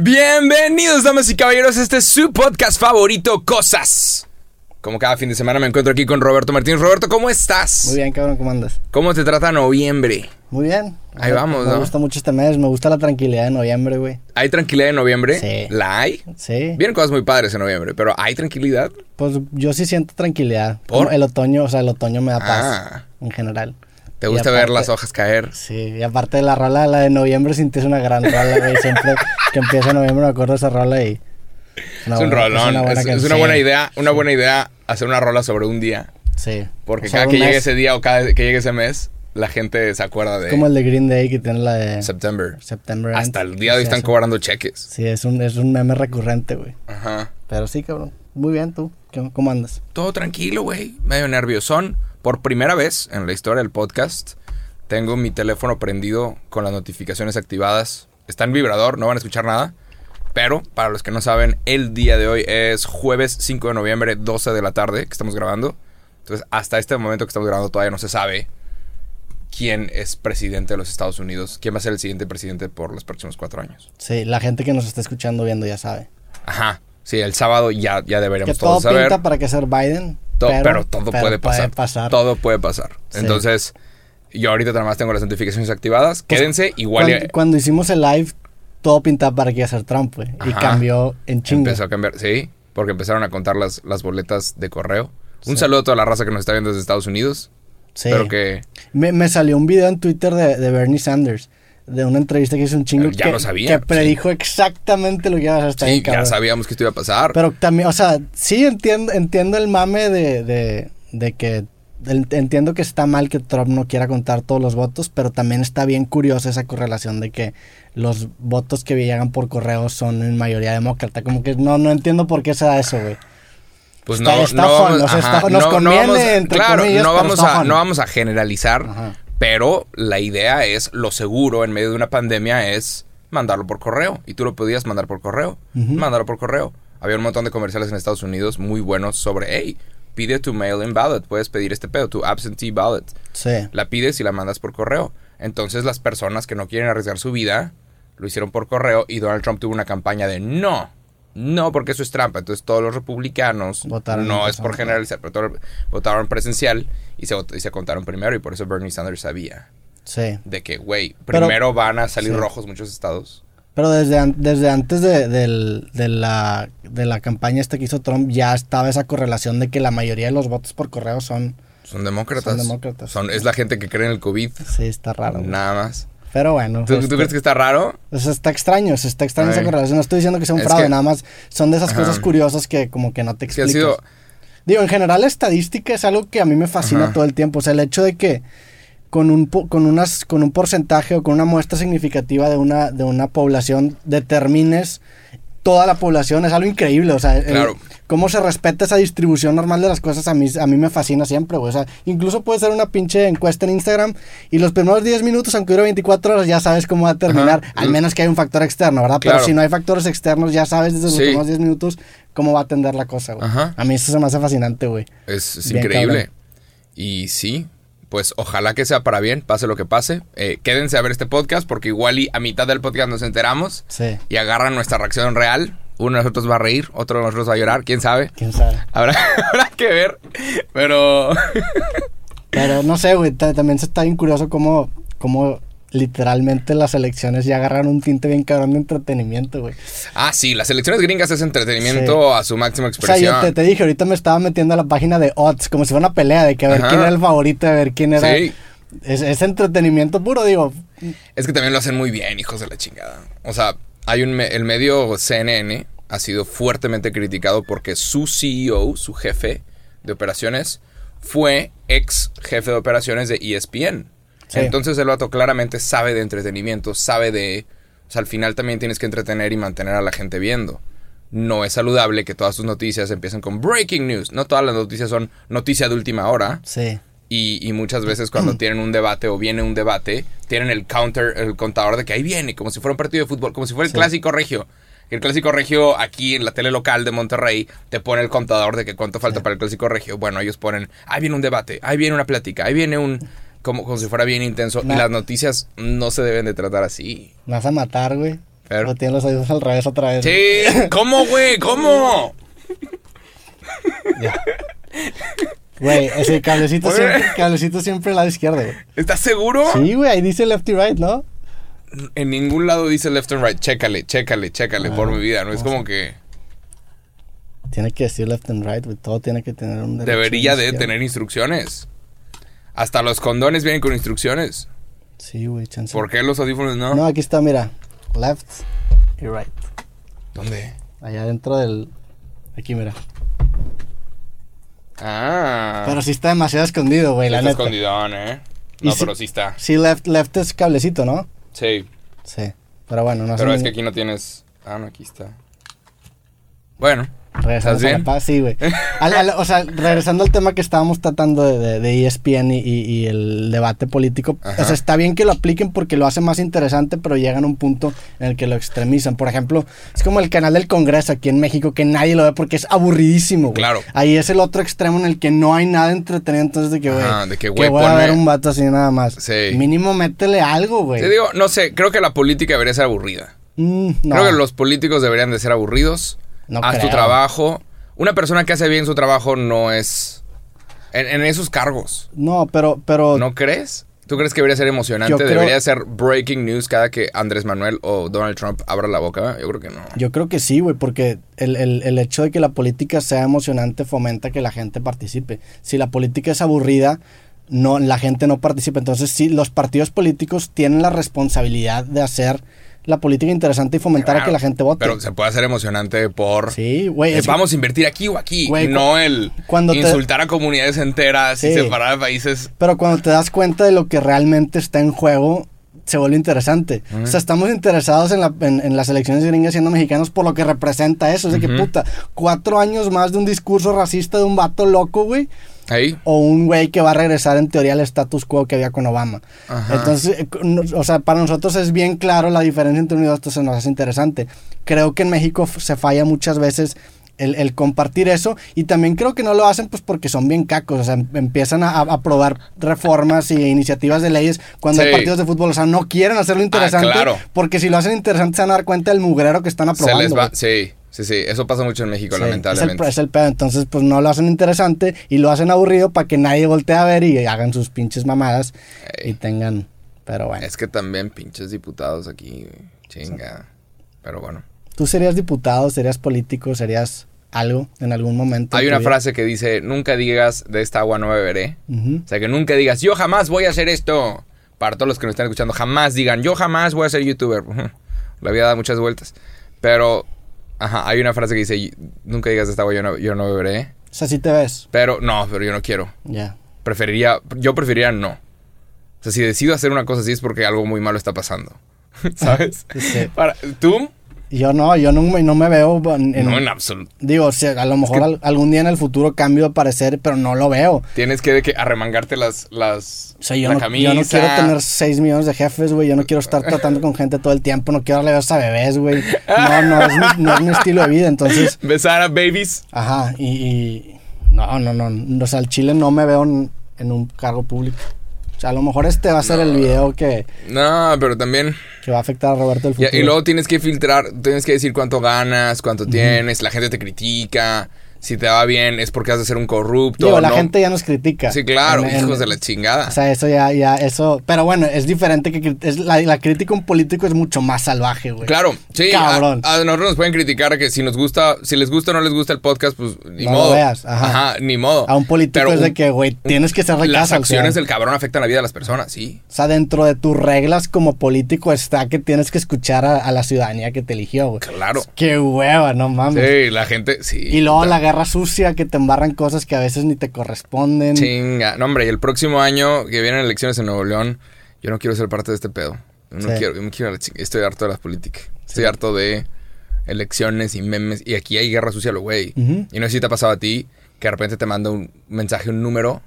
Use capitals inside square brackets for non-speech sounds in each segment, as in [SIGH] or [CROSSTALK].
Bienvenidos, damas y caballeros, este es su podcast favorito, Cosas. Como cada fin de semana me encuentro aquí con Roberto Martínez. Roberto, ¿cómo estás? Muy bien, cabrón, ¿cómo andas? ¿Cómo te trata noviembre? Muy bien. Ahí vamos, Me ¿no? gusta mucho este mes, me gusta la tranquilidad de noviembre, güey. ¿Hay tranquilidad en noviembre? Sí. ¿La hay? Sí. Vienen cosas muy padres en noviembre, pero ¿hay tranquilidad? Pues yo sí siento tranquilidad. ¿Por? Como El otoño, o sea, el otoño me da paz Ah. en general. ¿Te gusta ver las hojas caer? Sí, y aparte de la rola, la de noviembre, sintió una gran rola, güey. Siempre que empieza noviembre me acuerdo de esa rola y... una Es un rolón. una buena Es, es una buena idea, una buena idea hacer una rola sobre un día. Sí. Porque cada que llegue mes, ese día o cada que llegue ese mes, la gente se acuerda de Como el de Green Day que tiene la de September. September. Hasta el día de hoy están cobrando cheques. Sí, es un, es un meme recurrente, güey. Ajá. Pero sí, cabrón. Muy bien, ¿tú? ¿Qué- ¿Cómo andas? Todo tranquilo, güey. Medio nerviosón. Por primera vez en la historia del podcast, tengo mi teléfono prendido con las notificaciones activadas. Está en vibrador, no van a escuchar nada. Pero, para los que no saben, el día de hoy es jueves 5 de noviembre, 12 de la tarde, que estamos grabando. Entonces, hasta este momento que estamos grabando todavía no se sabe quién es presidente de los Estados Unidos, quién va a ser el siguiente presidente por los próximos cuatro años. Sí, la gente que nos está escuchando viendo ya sabe. Ajá. Sí, el sábado ya, ya Que deberíamos todo saber. pinta para que ser Biden. To- pero, pero, todo pero puede pasar. Todo puede pasar. Sí. Entonces, yo ahorita nada más tengo las notificaciones activadas. Pues, Quédense, igual Cuando, ya cuando hicimos el live, todo pintaba para que iba a ser Trump, güey. Y cambió en chingo. empezó a cambiar. Sí, porque empezaron a contar las, las boletas de correo. Un Sí. saludo a toda la raza que nos está viendo desde Estados Unidos. Sí. Espero que. Me, me salió un video en Twitter de, de Bernie Sanders. De una entrevista que hizo un chingo. Ya que, lo sabía, Que predijo exactamente lo que iba a hacer. Sí, ya sabíamos que esto iba a pasar. Pero también, o sea, sí entiendo, entiendo el mame de, de, de que entiendo que está mal que Trump no quiera contar todos los votos, pero también está bien curiosa esa correlación de que los votos que llegan por correo son en mayoría demócrata. Como que no, no entiendo por qué se da eso, güey. pues está- no, está no fun, vamos, o sea, ajá, está- nos no- no conviene, vamos entre claro, comillas, no vamos, a, no vamos a generalizar, Ajá. Pero la idea es, lo seguro en medio de una pandemia es mandarlo por correo. Y tú lo podías mandar por correo. Ujú. Mandarlo por correo. Había un montón de comerciales en Estados Unidos muy buenos sobre, hey, pide tu mail-in ballot. Puedes pedir este pedo, tu absentee ballot. Sí. La pides y la mandas por correo. Entonces las personas que no quieren arriesgar su vida lo hicieron por correo y Donald Trump tuvo una campaña de no. No, porque eso es trampa. Entonces todos los republicanos, Votaron no es por generalizar, pero todos votaron presencial y se, vot- y se contaron primero y por eso Bernie Sanders sabía Sí. de que, güey, Pero- primero van a salir sí. rojos muchos estados. Pero desde, an- desde antes de, del- de la, de la campaña esta que hizo Trump ya estaba esa correlación de que la mayoría de los votos por correo son... Son demócratas. Son demócratas. Son- es la gente que cree en el COVID. Sí, está raro. güey. Nada más. Pero bueno. ¿Tú, tú este, crees que está raro? está extraño, está extraño esa correlación. No estoy diciendo que sea un Es fraude, que- nada más son de esas Ajá. cosas curiosas que como que no te ha explicas. sido... Digo, en general la estadística es algo que a mí me fascina Ajá. todo el tiempo. O sea, el hecho de que con un, con unas, con un porcentaje o con una muestra significativa de una, de una población determines toda la población es algo increíble. O sea, el- Claro. cómo se respeta esa distribución normal de las cosas a mí, a mí me fascina siempre, güey. O sea, incluso puede ser una pinche encuesta en Instagram y los primeros 10 minutos, aunque dure 24 horas, ya sabes cómo va a terminar. Ajá. Al menos que hay un factor externo, ¿verdad? Claro. Pero si no hay factores externos, ya sabes desde los Sí. primeros 10 minutos cómo va a atender la cosa, güey. Ajá. A mí eso se me hace fascinante, güey. Es, increíble. cabrón. Y sí, pues ojalá que sea para bien, pase lo que pase. Eh, quédense a ver este podcast porque igual y a mitad del podcast nos enteramos Sí. y agarran nuestra reacción real. Uno de nosotros va a reír, otro de nosotros va a llorar, quién sabe. Quién sabe. Habrá, [LAUGHS] habrá que ver, pero... Pero no sé, güey. ta- También se está bien curioso cómo, cómo literalmente las elecciones ya agarran un tinte bien cabrón de entretenimiento, güey. ah, sí, las elecciones gringas es entretenimiento a su máxima O sea, expresión. yo te, te dije, ahorita me estaba metiendo a la página de odds, como si fuera una pelea de que a ver Ajá. quién era el favorito, a ver quién era. Sí. Es, es entretenimiento puro, digo. Es que también lo hacen muy bien, hijos de la chingada. O sea, hay un me- el medio CNN ha sido fuertemente criticado porque su CEO, su jefe de operaciones, fue ex jefe de operaciones de ESPN. Sí. Entonces el vato claramente sabe de entretenimiento, sabe de... O sea, al final también tienes que entretener y mantener a la gente viendo. No es saludable que todas tus noticias empiecen con breaking news. No todas las noticias son noticia de última hora. Sí. Y, y muchas veces cuando [CLEARS THROAT] tienen un debate o viene un debate, tienen el counter, el contador de que ahí viene, como si fuera un partido de fútbol, como si fuera el Sí. clásico regio. El clásico regio aquí en la tele local de Monterrey te pone el contador de que cuánto falta Sí. para el clásico regio. Bueno, ellos ponen, ahí viene un debate, ahí viene una plática, ahí viene un... Como, como si fuera bien intenso. Y las noticias no se deben de tratar así. Me vas a matar, güey. Pero- O tiene los oídos al revés otra vez. Sí, [LAUGHS] ¿cómo, güey? ¿Cómo? Ya. Güey, ese cablecito Güey. siempre, cablecito siempre al lado izquierdo, güey. ¿Estás seguro? Sí, güey, ahí dice left y right, ¿no? En ningún lado dice left and right. Chécale, chécale, chécale Ah, por mi vida. No es vamos como que Tiene que decir left and right, güey. Todo tiene que tener un derecho debería de tener instrucciones. Hasta los condones vienen con instrucciones. Sí, güey, chance. ¿Por qué los audífonos no? No, aquí está, mira. Left y right. ¿Dónde? Allá dentro del... Aquí, mira. Ah. Pero sí está demasiado escondido, güey, la está neta. escondidón, ¿eh? No, pero sí está. Sí, left, left es cablecito, ¿no? Sí. Sí. Pero bueno, no Pero sé. es que aquí no tienes. Ah, no, aquí está. Bueno, Regresamos ¿Estás a la bien? paz, sí, güey. O sea, regresando al tema que estábamos tratando de, de- de ESPN y, y- y el debate político, Ajá. o sea, está bien que lo apliquen porque lo hace más interesante, pero llegan a un punto en el que lo extremizan. Por ejemplo, es como el canal del Congreso aquí en México, que nadie lo ve porque es aburridísimo, güey. Claro. Ahí es el otro extremo en el que no hay nada entretenido, entonces de que, güey, Ajá, de que, voy a ver un vato así nada más. Sí. Mínimo métele algo, güey. te digo, no sé, creo que la política debería ser aburrida. Mm, no. Creo que los políticos deberían de ser aburridos. No Haz tu trabajo. Una persona que hace bien su trabajo no es. En, en esos cargos. No, pero, pero ¿No crees? ¿Tú crees que debería ser emocionante? Creo- ¿Debería ser breaking news cada que Andrés Manuel o Donald Trump abra la boca? Yo creo que no. Yo creo que sí, güey, porque el, el- el hecho de que la política sea emocionante fomenta que la gente participe. Si la política es aburrida, no, la gente no participa. Entonces, sí, los partidos políticos tienen la responsabilidad de hacer la política interesante y fomentar a que la gente vote. Pero se puede hacer emocionante por. Sí, güey. eh, que- vamos a invertir aquí o aquí. Güey, no el cuando te- insultar a comunidades enteras y separar a países. Pero cuando te das cuenta de lo que realmente está en juego, se vuelve interesante. O sea, estamos interesados en, la- en- en las elecciones gringas siendo mexicanos por lo que representa eso. Es de que, Ujú. puta, cuatro años más de un discurso racista de un vato loco, güey. Ahí. o un güey que va a regresar en teoría al status quo que había con Obama. Ajá. Entonces, eh, o sea, para nosotros es bien claro la diferencia entre uno y dos, esto se nos hace interesante. Creo que en México se falla muchas veces el, el compartir eso y también creo que no lo hacen pues porque son bien cacos, o sea, em- empiezan a, aprobar reformas y iniciativas de leyes cuando hay Sí. partidos de fútbol, o sea, no quieren hacerlo interesante claro. porque si lo hacen interesante se van a dar cuenta del mugrero que están Se aprobando. les va. Sí, sí, sí. Eso pasa mucho en México, Sí, es, el, lamentablemente. es el pedo. Entonces, pues no lo hacen interesante y lo hacen aburrido para que nadie voltee a ver y hagan sus pinches mamadas Ey. y tengan. Pero bueno. Es que también pinches diputados aquí. Chinga. Pero bueno. ¿Tú serías diputado, serías político, serías algo en algún momento? Hay una vida? frase que dice: Nunca digas de esta agua no beberé. Ujú. O sea, que nunca digas, yo jamás voy a hacer esto. Para todos los que nos están escuchando, jamás digan, yo jamás voy a ser youtuber. Ujú. [LAUGHS] La vida da muchas vueltas. Pero, ajá, hay una frase que dice, nunca digas de esta agua yo no, yo no beberé. O sea, sí te ves. Pero, no, pero yo no quiero. Ya. Preferiría, yo preferiría no. O sea, si decido hacer una cosa así es porque algo muy malo está pasando. [LAUGHS] ¿Sabes? Sí. Para, ¿Tú? Yo no, yo no me, no me veo en, en- no, en absoluto. Digo, o sea, a lo mejor al- algún día en el futuro cambio de parecer, pero no lo veo. Tienes que, de que arremangarte las, las O sea, yo la no, camisa. yo no quiero tener 6 millones de jefes, güey. Yo no quiero estar tratando con gente todo el tiempo. No quiero darle besos a bebés, güey. No, no es, mi, no es mi estilo de vida. Entonces, [LAUGHS] Besar a babies. Ajá, y, y- no, no, no, o sea, al Chile no me veo en, en un cargo público. O sea, a lo mejor este va a ser el video que, No, pero también... que va a afectar a Roberto del Y, futuro. y luego tienes que filtrar, tienes que decir cuánto ganas, cuánto tienes, la gente te critica, si te va bien es porque has de ser un corrupto. Digo, la ¿no? gente ya nos critica. Sí, claro, En- en- hijos de la chingada. O sea, eso ya, ya, eso. Pero bueno, es diferente que es la, la crítica a un político es mucho más salvaje, güey. Claro, sí, Cabrón. A, a nosotros nos pueden criticar que si nos gusta, si les gusta o no les gusta el podcast, pues ni No lo modo. veas, ajá. ni modo. A un político Pero es de que, güey, tienes que ser Las caso al acciones ciudadano. del cabrón afectan la vida de las personas, sí. O sea, dentro de tus reglas como político está que tienes que escuchar a, a la ciudadanía que te eligió, güey. Claro. Qué hueva, no mames. Sí, la gente, sí. Y luego puta. la guerra sucia que te embarran cosas que a veces ni te corresponden. Chinga. No, hombre, y el próximo año que vienen elecciones en Nuevo León, yo no quiero ser parte de este pedo. No Sí. quiero, yo me quiero Estoy harto de la política. Estoy harto de elecciones y memes. Y aquí hay guerra sucia, lo güey. Ujú. Y no sé si te ha pasado a ti que de repente te manda un mensaje, un número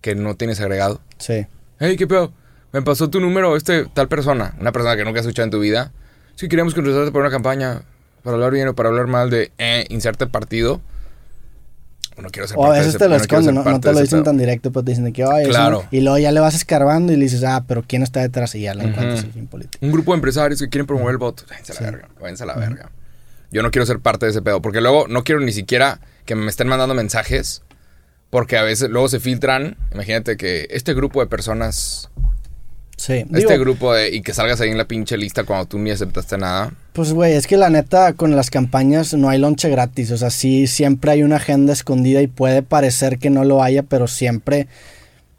que no tienes agregado. Sí. Hey, ¿qué pedo? Me pasó tu número este tal persona. Una persona que nunca has escuchado en tu vida. Sí, queríamos contratarte para una campaña. Para hablar bien o para hablar mal de eh, inserte partido. no quiero ser O a veces ese- te lo esconden, no, no te lo dicen tan directo, pero te dicen de que, ay, es Claro. Y luego ya le vas escarbando y le dices, ah, pero ¿quién está detrás? Y ya le encuentras Ujú. el fin político. Un grupo de empresarios que quieren promover el voto. Váyanse a la verga. Váyanse a la verga. Yo no quiero ser parte de ese pedo. Porque luego no quiero ni siquiera que me estén mandando mensajes. Porque a veces luego se filtran. Imagínate que este grupo de personas. Sí. este Digo, grupo de. Y que salgas ahí en la pinche lista cuando tú ni aceptaste nada. Pues, güey, es que la neta, con las campañas no hay lonche gratis. O sea, sí, siempre hay una agenda escondida y puede parecer que no lo haya, pero siempre.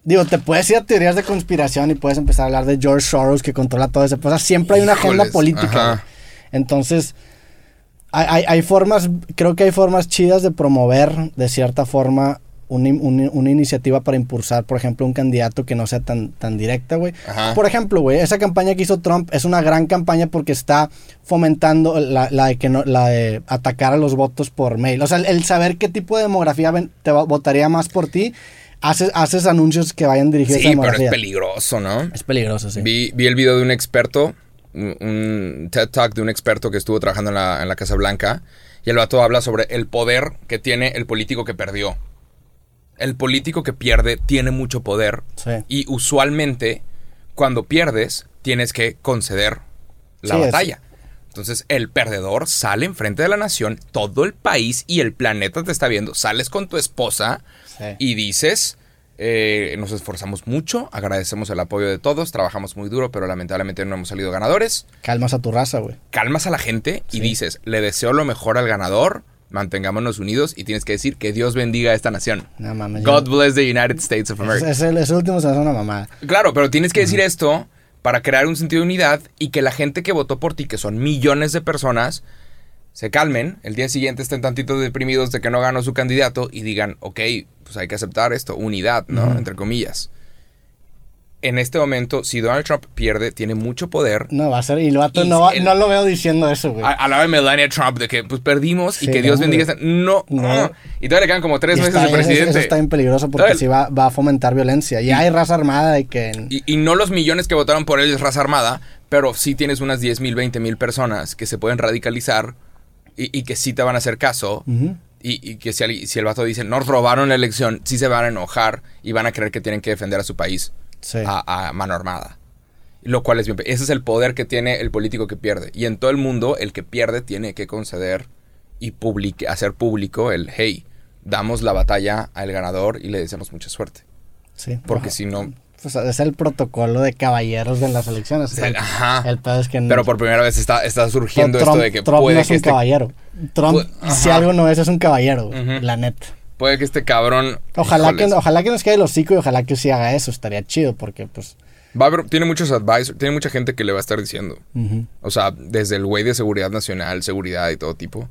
Digo, te puedes ir a teorías de conspiración y puedes empezar a hablar de George Soros que controla todo eso. O sea, siempre hay una agenda política. ajá. Entonces, hay, hay- hay formas, creo que hay formas chidas de promover de cierta forma una, una- una iniciativa para impulsar, por ejemplo, un candidato que no sea tan, tan directa, güey. Por ejemplo, güey, esa campaña que hizo Trump es una gran campaña porque está fomentando la, la de que no, la de atacar a los votos por mail. O sea, el, el saber qué tipo de demografía te votaría más por ti, haces, haces anuncios que vayan dirigidos a Sí, pero es peligroso, ¿no? Es peligroso, sí. Vi, vi el video de un experto, un, un TED Talk de un experto que estuvo trabajando en la, en la Casa Blanca, y el vato habla sobre el poder que tiene el político que perdió. El político que pierde tiene mucho poder Sí. y usualmente cuando pierdes tienes que conceder la Sí, es- batalla. Entonces el perdedor sale enfrente de la nación, todo el país y el planeta te está viendo. Sales con tu esposa Sí. y dices, eh, nos esforzamos mucho, agradecemos el apoyo de todos, trabajamos muy duro, pero lamentablemente no hemos salido ganadores. Calmas a tu raza, güey. Calmas a la gente y dices, le deseo lo mejor al ganador, mantengámonos unidos y tienes que decir que Dios bendiga a esta nación. No mames. God yo- bless the United States of es, America. es el, ese último se hace una mamada. Claro, pero tienes que decir esto para crear un sentido de unidad y que la gente que votó por ti, que son millones de personas, se calmen, el día siguiente estén tantito deprimidos de que no ganó su candidato y digan, ok, pues hay que aceptar esto, unidad, ¿no? Entre comillas. En este momento, si Donald Trump pierde, tiene mucho poder. No va a ser. Y el vato Y no, va- el- no lo veo diciendo eso, güey. A, a Melania Trump, de que pues perdimos y que Dios no, bendiga. No, No. no. Y todavía le quedan como tres Y meses de eso- presidente. Eso está bien peligroso porque sí va, va a fomentar violencia. Y hay raza armada de que. Y, y no los millones que votaron por él es raza armada, pero sí tienes unas 10 mil, 20 mil personas que se pueden radicalizar y, y que sí te van a hacer caso. Y, y que si, al- si el vato dice, nos robaron la elección, sí se van a enojar y van a creer que tienen que defender a su país Sí. a, a mano armada. Lo cual es bien... Ese es el poder que tiene el político que pierde. Y en todo el mundo, el que pierde tiene que conceder y publique- hacer público el, hey, damos la batalla al ganador y le deseamos mucha suerte. sí. Porque si no... Pues es el protocolo de caballeros de las elecciones. O sea, Ajá. El pedo es que. Pero por primera vez está, está Pero surgiendo Trump, esto de que Trump puede no es que un este, caballero. Trump, Pu- si algo no es, es un caballero, la neta. Puede que este cabrón Ojalá que, ojalá que nos quede el hocico y ojalá que sí haga eso. Estaría chido porque, pues. va a haber- tiene muchos advisors, tiene mucha gente que le va a estar diciendo. O sea, desde el güey de seguridad nacional, seguridad y todo tipo.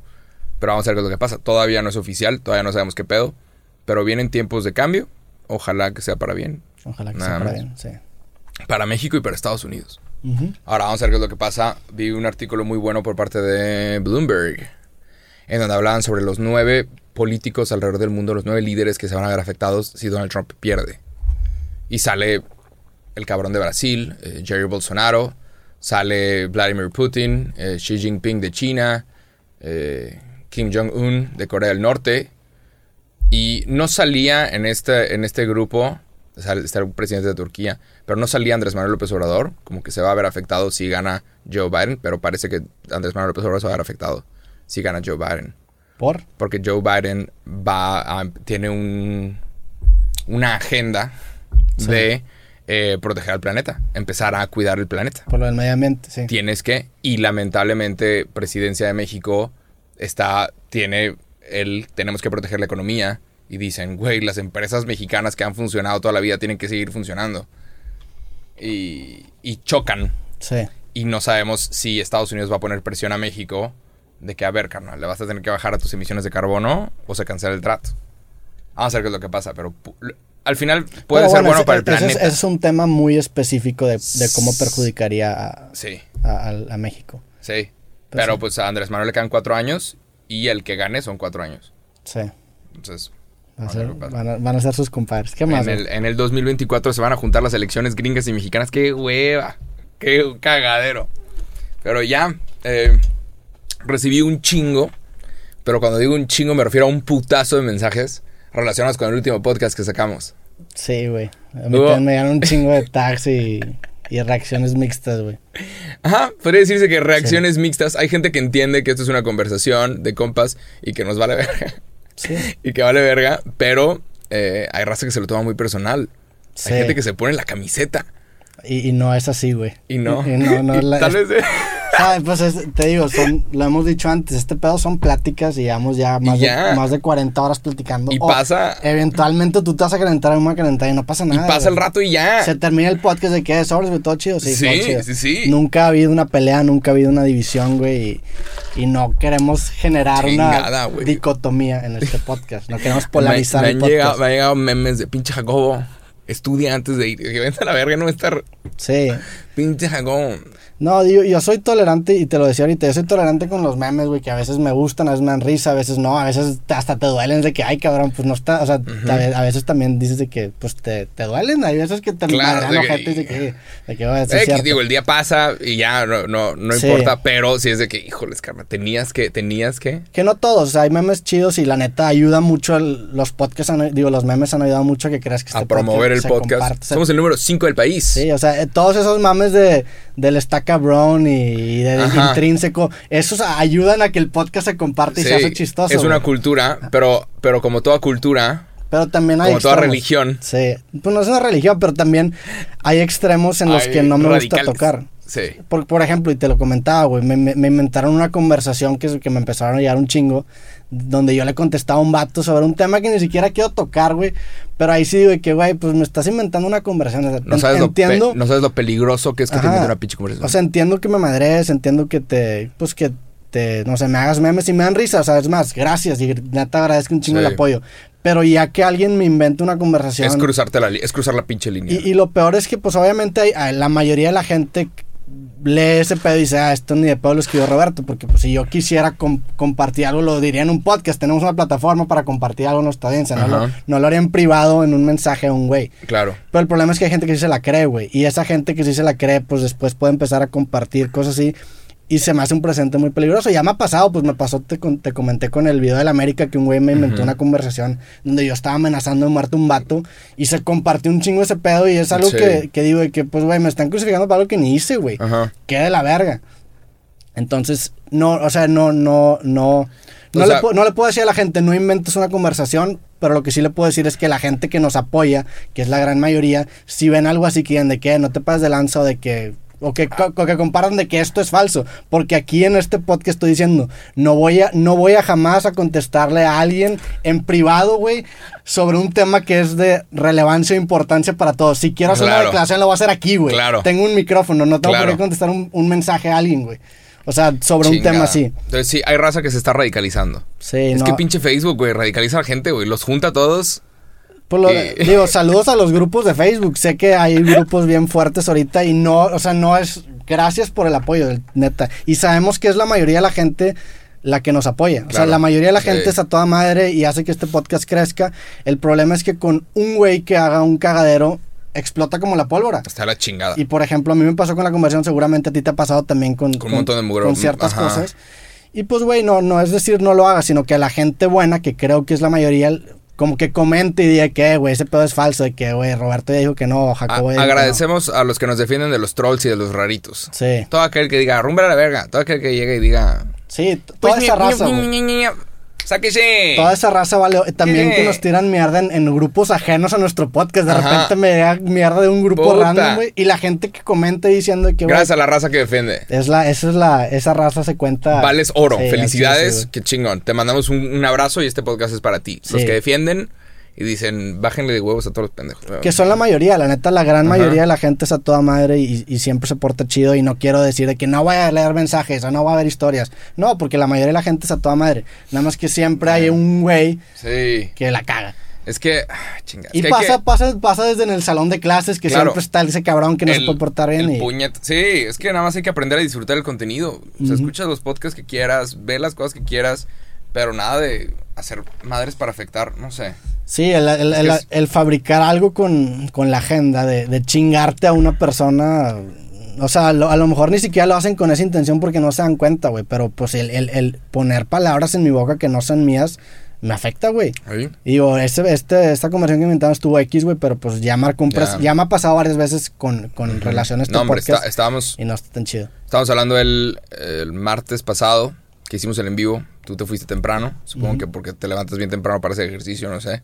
Pero vamos a ver qué es lo que pasa. Todavía no es oficial, todavía no sabemos qué pedo. Pero vienen tiempos de cambio. Ojalá que sea para bien. Ojalá que Nada sea para más. bien, sí. Para México y para Estados Unidos. Ahora vamos a ver qué es lo que pasa. Vi un artículo muy bueno por parte de Bloomberg, en donde hablaban sobre los nueve políticos alrededor del mundo, los nueve líderes que se van a ver afectados si Donald Trump pierde. Y sale el cabrón de Brasil, eh, Jerry Bolsonaro, sale Vladimir Putin, eh, Xi Jinping de China, eh, Kim Jong-un de Corea del Norte. Y no salía en este, en este grupo, está el presidente de Turquía, pero no salía Andrés Manuel López Obrador, como que se va a ver afectado si gana Joe Biden, pero parece que Andrés Manuel López Obrador se va a ver afectado si gana Joe Biden. ¿Por? Porque Joe Biden va a- tiene un, una agenda Sí. de eh, proteger al planeta, empezar a cuidar el planeta Por lo del medio ambiente, sí. tienes que y lamentablemente presidencia de México está tiene el tenemos que proteger la economía y dicen güey las empresas mexicanas que han funcionado toda la vida tienen que seguir funcionando y, y chocan Sí. y no sabemos si Estados Unidos va a poner presión a México de que a ver carnal le vas a tener que bajar a tus emisiones de carbono o se cancela el trato vamos a ver qué es lo que pasa pero al final puede Pero ser bueno, para el es- planeta Ese es, un tema muy específico de, de cómo perjudicaría a, sí a- a- a México. sí Pues pero sí. pues a Andrés Manuel le quedan cuatro años y el que gane son cuatro años Sí. Entonces, Va a ser- van, a, van a ser sus compadres. ¿Qué más? en, el, en el 2024 se van a juntar las elecciones gringas y mexicanas. ¡Qué hueva! ¡Qué cagadero! Pero ya, eh, recibí un chingo. Pero cuando digo un chingo me refiero a un putazo de mensajes relacionados con el último podcast que sacamos. Sí, güey. A mí Hubo- también me dieron un chingo de tags y, y reacciones mixtas, güey. Ajá, podría decirse que reacciones mixtas. Hay gente que entiende que esto es una conversación de compas y que nos vale verga. Sí. [LAUGHS] y que vale verga, pero eh, hay raza que se lo toma muy personal. Sí. Hay gente que se pone la camiseta Y, y no es así, güey. y no. Y, y no, no [LAUGHS] es la- Tal vez. [LAUGHS] Pues es- te digo, son, lo hemos dicho antes, este pedo son pláticas y llevamos ya más, ya. De, más de 40 horas platicando. Y pasa- Eventualmente tú te vas a calentar, me a calentar y no pasa y nada. pasa el rato y ya. Se termina el podcast de que sobres, güey, todo chido. Sí, Sí, todo chido. sí, sí. Nunca ha habido una pelea, nunca ha habido una división, güey. Y, y no queremos generar Chingada, una güey. dicotomía en este podcast. No queremos [LAUGHS] Me, polarizar me el han podcast. llegado, me han llegado memes de pinche Jacobo. Estudia antes de ir. [LAUGHS] Que vente a la verga, no estar. Sí. Pinche Jacobo. No, yo, yo soy tolerante y te lo decía ahorita, yo soy tolerante con los memes, güey, que a veces me gustan, a veces me dan risa, a veces no, a veces hasta te duelen de que, ay, cabrón, pues no está, o sea, a, ve- a veces también dices de que, pues te, te duelen, hay veces que te Claro, de que- de que, de que, "Oye, sí Eh, es que cierto". digo, el día pasa y ya no, no, no Sí. importa, pero si es de que, híjoles, Carla, tenías que, tenías que. Que no todos, o sea, hay memes chidos y la neta ayuda mucho, el- los podcasts, han- digo, los memes han ayudado mucho a que creas que este a promover el se podcast. comparte, Somos el número 5 del país. Sí, o sea, eh, todos esos mames de, del Estaca Brown y, y de, Ajá. intrínseco, esos ayudan a que el podcast se comparte y Sí, se hace chistoso. Es una güey. cultura, pero, pero como toda cultura, Pero también hay como toda extremos. religión, Sí, pues no es una religión, pero también hay extremos en los hay que no me radicales. gusta tocar. Sí. Por, por ejemplo, y te lo comentaba, güey, me, me- me inventaron una conversación que, que me empezaron a llegar un chingo, donde yo le contestaba a un vato sobre un tema que ni siquiera quiero tocar, güey, pero ahí sí, güey, que, güey, pues me estás inventando una conversación. o sea, No sabes, lo, entiendo, pe- no sabes lo peligroso que es que te Ajá. inventen una pinche conversación. o sea, entiendo que me madres, entiendo que te, pues que te, no sé, me hagas memes y me dan risa, o sea, es más, gracias, y neta agradezco un chingo Sí. el apoyo. Pero ya que alguien me invente una conversación... es cruzarte la es cruzar la pinche línea. Y, y lo peor es que, pues, obviamente, hay- la mayoría de la gente lee ese pedo y dice, ah, esto ni de pedo lo escribió Roberto, porque pues si yo quisiera com- compartir algo, lo diría en un podcast, tenemos una plataforma para compartir algo en nuestra audiencia, no lo, no lo haría en privado en un mensaje a un güey. claro. Pero el problema es que hay gente que sí se la cree, güey, y esa gente que sí se la cree, pues después puede empezar a compartir cosas así. Y se me hace un presente muy peligroso. Ya me ha pasado, pues me pasó, te, te comenté con el video de la América que un güey me inventó una conversación donde yo estaba amenazando de muerte a un vato y se compartió un chingo ese pedo y es algo Sí. que, que digo de que, pues, güey, me están crucificando para algo que ni hice, güey. Ajá. Queda de la verga. Entonces, no, o sea, no, no, no. No, O le, no le puedo decir a la gente, no inventes una conversación, pero lo que sí le puedo decir es que la gente que nos apoya, que es la gran mayoría, si ven algo así que digan de que no te pases de lanza o de que o que, que comparan de que esto es falso, porque aquí en este podcast estoy diciendo, no voy a no voy a jamás a contestarle a alguien en privado, güey, sobre un tema que es de relevancia e importancia para todos. Si quiero hacer una declaración lo voy a hacer aquí, güey. Claro. Tengo un micrófono, no tengo por qué contestar un, un mensaje a alguien, güey. O sea, sobre un tema así. Entonces sí, hay raza que se está radicalizando. Sí, es no. que pinche Facebook, güey, radicaliza a la gente, güey. Los junta a todos. Pues lo- digo, saludos a los grupos de Facebook. Sé que hay grupos bien fuertes ahorita y no, o sea, no es. Gracias por el apoyo, neta. Y sabemos que es la mayoría de la gente la que nos apoya. O sea, la mayoría de la Sí. gente es a toda madre y hace que este podcast crezca. El problema es que con un güey que haga un cagadero, explota como la pólvora. Está la chingada. Y por ejemplo, a mí me pasó con la conversión, seguramente a ti te ha pasado también con, Con un montón de mugre- con ciertas ajá. cosas. Y pues, güey, no, no es decir no lo hagas, sino que a la gente buena, que creo que es la mayoría, como que comente y diga que, güey, ese pedo es falso, de que, güey, Roberto ya dijo que no, A- Jacobo ya dijo que no. agradecemos a los que nos defienden de los trolls y de los raritos. Sí, Todo aquel que diga, rumba a la verga. Todo aquel que llegue y diga, sí, t- toda pues, esa raza, Sáquese. Toda esa raza vale. También ¿Qué? que nos tiran mierda en, en grupos ajenos a nuestro podcast. De Ajá. repente me llega mierda de un grupo Puta. random, güey. Y la gente que comenta diciendo que, Gracias a la raza que defiende. es la, esa es la, esa raza se cuenta. Vales oro. Sí, Felicidades. sí, sí, güey. Qué chingón. Te mandamos un, un abrazo y este podcast es para ti. Los que defienden y dicen, bájenle de huevos a todos los pendejos. Que son la mayoría, la neta, la gran Ajá. mayoría de la gente es a toda madre y, y siempre se porta chido y no quiero decir de que no voy a leer mensajes o no voy a ver historias. No, porque la mayoría de la gente es a toda madre. Nada más que siempre hay un güey Sí. que la caga. Es que, ah, chinga. Y que pasa, que- pasa, pasa desde en el salón de clases que Claro. siempre está ese cabrón que no se puede portar bien. el y- puñet- Sí, es que nada más hay que aprender a disfrutar el contenido. O sea, Ujú. escuchas los podcasts que quieras, ve las cosas que quieras, pero nada de hacer madres para afectar, no sé. Sí, el, el- el- Es- el fabricar algo con, con la agenda de, de chingarte a una persona. O sea, lo- a lo mejor ni siquiera lo hacen con esa intención porque no se dan cuenta, güey. Pero pues el, el- el poner palabras en mi boca que no son mías me afecta, güey. Y digo, este, este, esta conversación que inventamos estuvo X, güey, pero pues ya marcó me ha pasado varias veces con, con relaciones No, hombre, está- estábamos, y no está tan chido. estábamos hablando el martes pasado que hicimos el en vivo. Tú te fuiste temprano. Supongo que porque te levantas bien temprano para hacer ejercicio, no sé.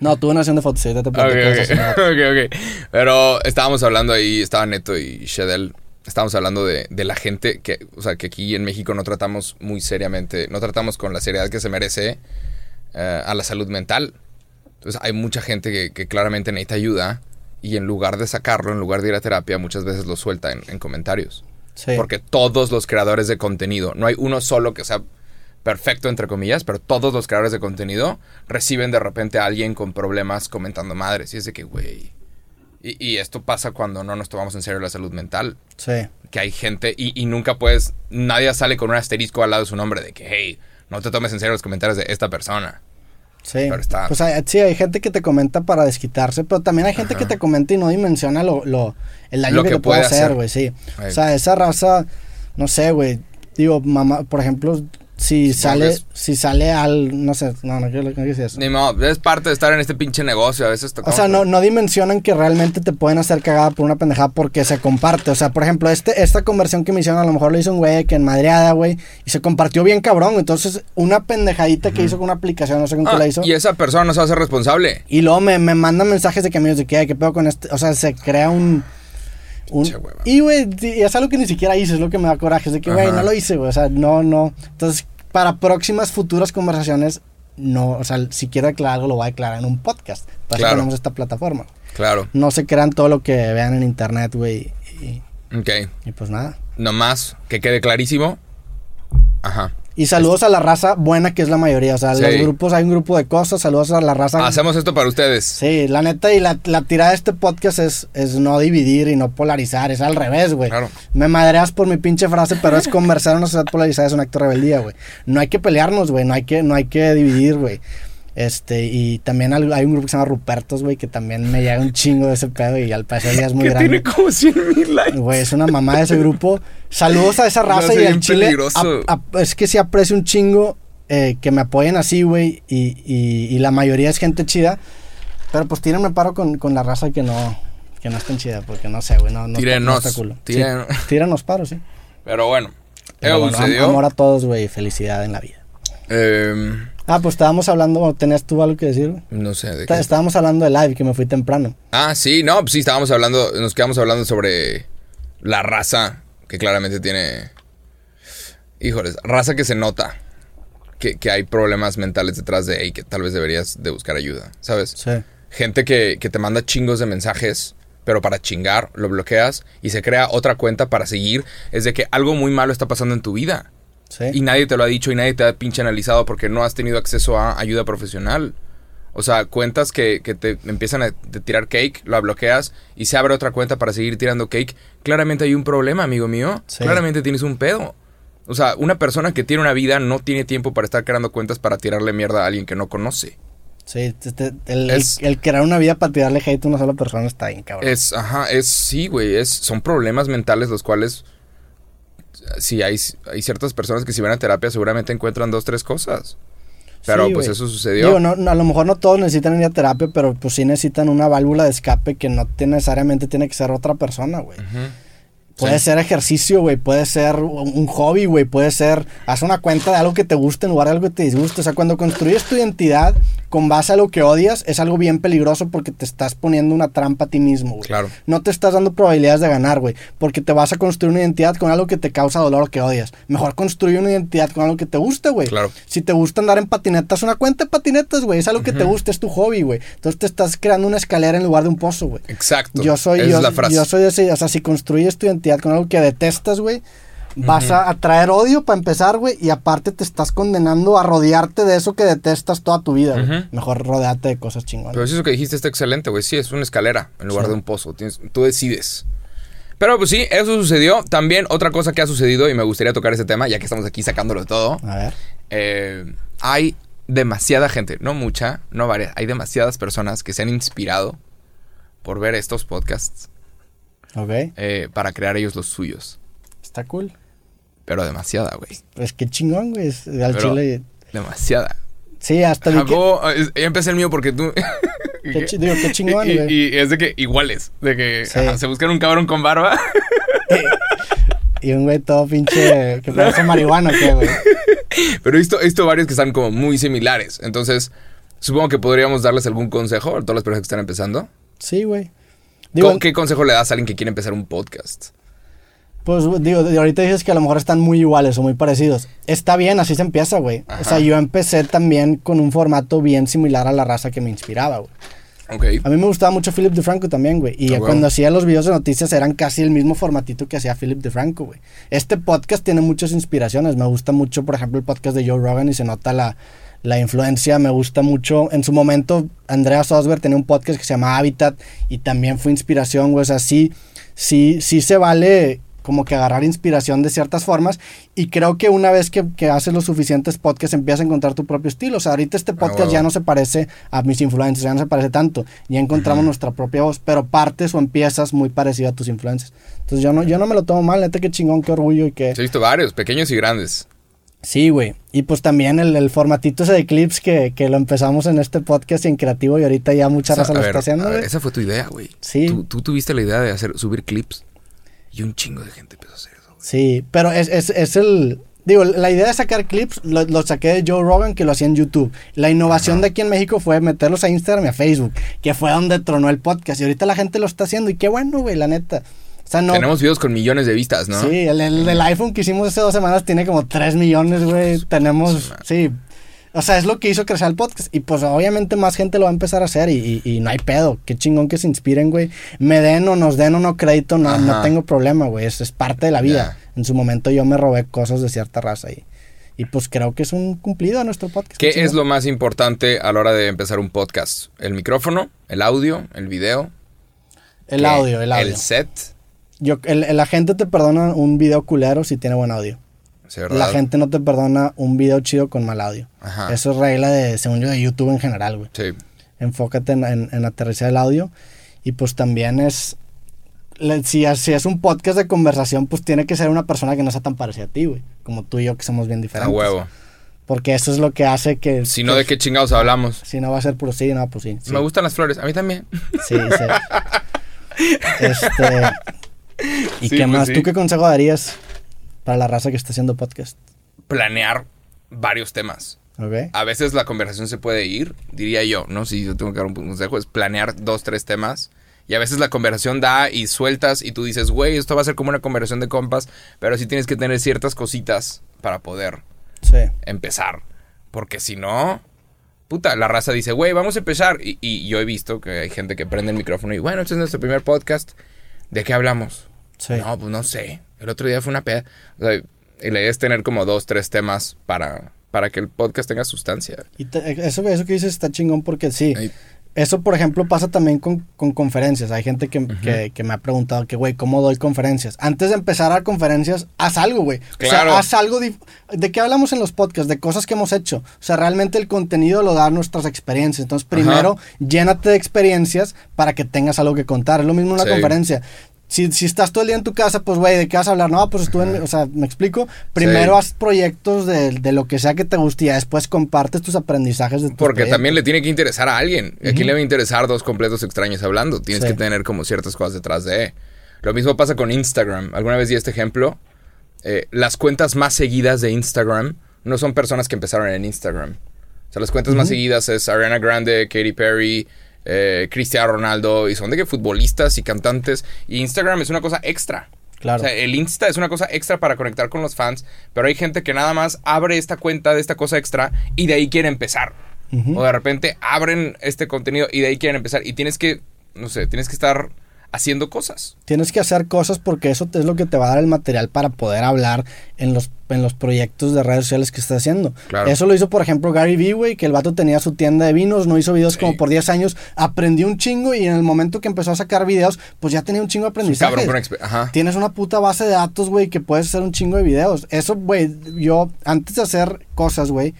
No, tuve una sesión de fotos, ahorita te Ok, platico [LAUGHS] esa ok, ok. Pero estábamos hablando ahí, estaba Neto y Shedel. Estábamos hablando de, de la gente que, o sea, que aquí en México no tratamos muy seriamente, no tratamos con la seriedad que se merece eh, a la salud mental. Entonces hay mucha gente que, que claramente necesita ayuda y en lugar de sacarlo, en lugar de ir a terapia, muchas veces lo suelta en, en comentarios. Sí. Porque todos los creadores de contenido, no hay uno solo que sea perfecto, entre comillas, pero todos los creadores de contenido reciben de repente a alguien con problemas comentando madres. Y es de que, güey. Y, y esto pasa cuando no nos tomamos en serio la salud mental. Sí. Que hay gente y, y nunca puedes. Nadie sale con un asterisco al lado de su nombre de que, hey, no te tomes en serio los comentarios de esta persona. Sí. Pero está- Pues hay, sí, hay gente que te comenta para desquitarse, pero también hay gente Ajá. que te comenta y no dimensiona lo, lo, el daño Lo que, que te puede hacer, güey, sí. O sea, esa raza, no sé, güey. Digo, mamá, por ejemplo, si sale, es- si sale al, no sé, no, no quiero no quiero decir eso. Ni modo, es parte de estar en este pinche negocio. A veces O tocamos sea, no, no dimensionan que realmente te pueden hacer cagada por una pendejada porque se comparte. O sea, por ejemplo, este, esta conversión que me hicieron, a lo mejor lo hizo un güey que en madreada, güey, y se compartió bien cabrón. Entonces, una pendejadita que hizo con una aplicación, no sé qué Ah, la hizo. y esa persona no se va a hacer responsable. Y luego me, me mandan mensajes de que amigos de que, "Ay, ¿qué pedo con este? O sea, se crea un... un Pinche hueva. y, güey, es algo que ni siquiera hice, es lo que me da coraje. Es de que, güey, no lo hice, güey. O sea, no, no. Entonces, para próximas futuras conversaciones, no, o sea, si quiero declarar algo, lo voy a declarar en un podcast. Para Claro. tenemos esta plataforma. Claro. No se crean todo lo que vean en internet, güey. Y, Ok. y pues nada. Nomás que quede clarísimo. Ajá. Y saludos a la raza buena, que es la mayoría. O sea, Sí. los grupos, hay un grupo de cosas. Saludos a la raza. Hacemos esto para ustedes. Sí, la neta, y la, la tirada de este podcast es, es no dividir y no polarizar, es al revés, güey. Claro. Me madreas por mi pinche frase, pero es conversar en una sociedad polarizada, es un acto de rebeldía, güey. No hay que pelearnos, güey, no hay que, no hay que dividir, güey. Este, y también hay un grupo que se llama Rupertos, güey, que también me llega un chingo de ese pedo y al parecer ya es muy que grande. tiene como 100 mil likes. Güey, es una mamá de ese grupo. Saludos a esa raza y al chile. peligroso. a- a- es que sí aprecio un chingo eh, que me apoyen así, güey. Y, y, y la mayoría es gente chida. Pero pues tírenme paro con, con la raza que no, que no es tan chida, porque no sé, güey. No, no, está- Tírenos, no está culo. Sí, paro, sí. Pero bueno. Pero bueno, am- amor a todos, güey. Felicidad en la vida. Em, Ah, pues estábamos hablando, ¿tenías tú algo que decir? no sé de qué. Estábamos hablando de live, que me fui temprano. Ah, sí, no, pues sí, estábamos hablando, nos quedamos hablando sobre la raza que claramente tiene. Híjoles, raza que se nota que, que hay problemas mentales detrás de y que tal vez deberías de buscar ayuda, ¿sabes? Sí. Gente que, que te manda chingos de mensajes, pero para chingar lo bloqueas y se crea otra cuenta para seguir. Es de que algo muy malo está pasando en tu vida. Sí. Y nadie te lo ha dicho y nadie te ha pinche analizado porque no has tenido acceso a ayuda profesional. O sea, cuentas que, que te empiezan a te tirar cake, la bloqueas y se abre otra cuenta para seguir tirando cake. Claramente hay un problema, amigo mío. Sí. Claramente tienes un pedo. O sea, una persona que tiene una vida no tiene tiempo para estar creando cuentas para tirarle mierda a alguien que no conoce. Sí, este- el, Es- el, el crear una vida para tirarle hate a una sola persona está bien, cabrón. Es, ajá, es, sí, güey, es, son problemas mentales los cuales, sí, hay, hay ciertas personas que si van a terapia seguramente encuentran dos, tres cosas. Pero Sí, pues eso sucedió. Digo, no, a lo mejor no todos necesitan ir a terapia, pero pues sí necesitan una válvula de escape que no necesariamente tiene que ser otra persona, güey. Puede Sí. ser ejercicio, güey. Puede ser un hobby, güey. Puede ser. Haz una cuenta de algo que te guste en lugar de algo que te disguste. O sea, cuando construyes tu identidad con base a lo que odias, es algo bien peligroso porque te estás poniendo una trampa a ti mismo, güey. Claro. No te estás dando probabilidades de ganar, güey. Porque te vas a construir una identidad con algo que te causa dolor o que odias. Mejor construye una identidad con algo que te guste, güey. Claro. Si te gusta andar en patinetas, una cuenta de patinetas, güey. Es algo que te gusta, es tu hobby, güey. Entonces te estás creando una escalera en lugar de un pozo, güey. Exacto. Yo soy, Esa yo, es la frase. yo soy ese, o sea, si construyes tu identidad con algo que detestas, güey, vas a atraer odio para empezar, güey, y aparte te estás condenando a rodearte de eso que detestas toda tu vida. Mejor rodearte de cosas chingonas. Pero eso que dijiste está excelente, güey. Sí, es una escalera en lugar Sí. de un pozo. Tienes- tú decides. Pero pues sí, eso sucedió. También otra cosa que ha sucedido y me gustaría tocar ese tema, ya que estamos aquí sacándolo todo. A ver. Eh, hay demasiada gente, no mucha, no varias, hay demasiadas personas que se han inspirado por ver estos podcasts Ok. eh, para crear ellos los suyos. Está cool. Pero demasiada, güey. Pues qué chingón, güey. es- Al Pero- chile. Demasiada. Sí, hasta vi que- ya empecé el mío porque tú. [LAUGHS] Qué digo, qué chingón, y, y es de que iguales. De que Sí. ajá, se buscan un cabrón con barba. [LAUGHS] Y un güey todo pinche que parece marihuana, ¿qué, güey? [LAUGHS] Pero he visto, he visto varios que están como muy similares. Entonces, supongo que podríamos darles algún consejo a todas las personas que están empezando. Sí, güey. Digo, ¿Cómo- ¿Qué consejo le das a alguien que quiere empezar un podcast? pues digo, ahorita dices que a lo mejor están muy iguales o muy parecidos. Está bien, así se empieza, güey. O sea, yo empecé también con un formato bien similar a la raza que me inspiraba, güey. Ok. A mí me gustaba mucho Philip DeFranco también, güey. Y Ah, cuando hacía los videos de noticias eran casi el mismo formatito que hacía Philip DeFranco, güey. Este podcast tiene muchas inspiraciones. Me gusta mucho, por ejemplo, el podcast de Joe Rogan y se nota la, la influencia. Me gusta mucho. En su momento, Andrea Sosberg tenía un podcast que se llama Habitat y también fue inspiración, güey. O sea, sí, sí, sí se vale como que agarrar inspiración de ciertas formas y creo que una vez que, que haces los suficientes podcasts empiezas a encontrar tu propio estilo. O sea, ahorita este podcast huevo. ya no se parece a mis influencers, ya no se parece tanto. Ya encontramos nuestra propia voz, pero partes o empiezas muy parecido a tus influencers. Entonces yo no, yo no me lo tomo mal, neta que chingón, qué orgullo y. Sí, He visto varios, pequeños y grandes. Sí, güey. Y pues también el, el formatito ese de clips que, que lo empezamos en este podcast y en creativo y ahorita ya mucha Esa- raza a lo ver, está haciendo, ver, esa fue tu idea, güey. Sí. Tú, tú tuviste la idea de hacer, subir clips y un chingo de gente empezó a hacer eso. güey. Sí, pero es, es, es el... Digo, la idea de sacar clips lo, lo saqué de Joe Rogan que lo hacía en YouTube. La innovación de aquí en México fue meterlos a Instagram y a Facebook, que fue donde tronó el podcast. Y ahorita la gente lo está haciendo y qué bueno, güey, la neta. O sea, no... Tenemos videos con millones de vistas, ¿no? Sí, el, el iPhone que hicimos hace dos semanas tiene como 3 millones, güey. Tenemos, sí. O sea, es lo que hizo crecer el podcast. Y pues obviamente más gente lo va a empezar a hacer y, y- y no hay pedo. Qué chingón que se inspiren, güey. Me den o nos den o no crédito, no, no tengo problema, güey. Es, es parte de la vida. En su momento yo me robé cosas de cierta raza y, y pues creo que es un cumplido a nuestro podcast. ¿Qué es lo más importante a la hora de empezar un podcast? ¿El micrófono? ¿El audio? ¿El video? El audio, el audio. ¿El set? Yo, el- la gente te perdona un video culero si tiene buen audio. Sí, ¿verdad? La gente no te perdona un video chido con mal audio. Ajá. Eso es regla de, según yo, de YouTube en general, güey. Sí. Enfócate en, en- en aterrizar el audio. Y pues también es. le- si, es- si es un podcast de conversación, pues tiene que ser una persona que no sea tan parecida a ti, güey. Como tú y yo, que somos bien A diferentes. huevo. Porque eso es lo que hace que. Si no, que- ¿de qué chingados hablamos? Si no va a ser puro sí, no, pues sí. Sí, Me gustan las flores. A mí también. sí. sí. [LAUGHS] este. [LAUGHS] ¿Y Sí, qué pues más? sí. ¿Tú qué consejo darías para la raza que está haciendo podcast? Planear varios temas. ¿Ok? A veces la conversación se puede ir, diría yo, ¿no? Si yo tengo que dar un consejo, es planear dos, tres temas. Y a veces la conversación da y sueltas y tú dices, güey, esto va a ser como una conversación de compas, pero sí tienes que tener ciertas cositas para poder Sí. empezar. Porque si no, puta, la raza dice, güey, vamos a empezar. Y, y yo he visto que hay gente que prende el micrófono y, bueno, este es nuestro primer podcast. ¿De qué hablamos? Sí. No, pues no sé. El otro día fue una peda. O sea, y la idea es tener como dos, tres temas para, para que el podcast tenga sustancia. Y te- eso, eso que dices está chingón porque sí. Eso, por ejemplo, pasa también con, con conferencias. Hay gente que, que- que me ha preguntado que, güey, ¿cómo doy conferencias? Antes de empezar a dar conferencias, haz algo, güey. O Claro. sea, haz algo. ¿De qué hablamos en los podcasts? De cosas que hemos hecho. O sea, realmente el contenido lo dan nuestras experiencias. Entonces, primero, llénate de experiencias para que tengas algo que contar. Es lo mismo en una Sí. conferencia. Si, si estás todo el día en tu casa, pues, güey, ¿de qué vas a hablar? No, pues estuve en... O sea, me explico. Primero Sí. haz proyectos de, de lo que sea que te guste y después compartes tus aprendizajes de tus Porque proyectos. también le tiene que interesar a alguien. ¿Y ¿A quién Ujú. le va a interesar dos completos extraños hablando? Tienes Sí. que tener como ciertas cosas detrás de. Lo mismo pasa con Instagram. Alguna vez di este ejemplo. Eh, las cuentas más seguidas de Instagram no son personas que empezaron en Instagram. O sea, las cuentas más seguidas es Ariana Grande, Katy Perry, eh, Cristiano Ronaldo. Y son de que futbolistas y cantantes. Y Instagram es una cosa extra. Claro. O sea, el Insta es una cosa extra para conectar con los fans, pero hay gente que nada más abre esta cuenta de esta cosa extra y de ahí quiere empezar. O de repente abren este contenido y de ahí quieren empezar. Y tienes que, no sé, tienes que estar haciendo cosas. Tienes que hacer cosas porque eso es lo que te va a dar el material para poder hablar en los, en los proyectos de redes sociales que estás haciendo. Claro. Eso lo hizo, por ejemplo, Gary Vee, güey, que el vato tenía su tienda de vinos, no hizo videos Sí. como por 10 años, aprendió un chingo y en el momento que empezó a sacar videos, pues ya tenía un chingo de aprendizaje. Cabrón, Ajá. Tienes una puta base de datos, güey, que puedes hacer un chingo de videos. Eso, güey, yo antes de hacer cosas, güey,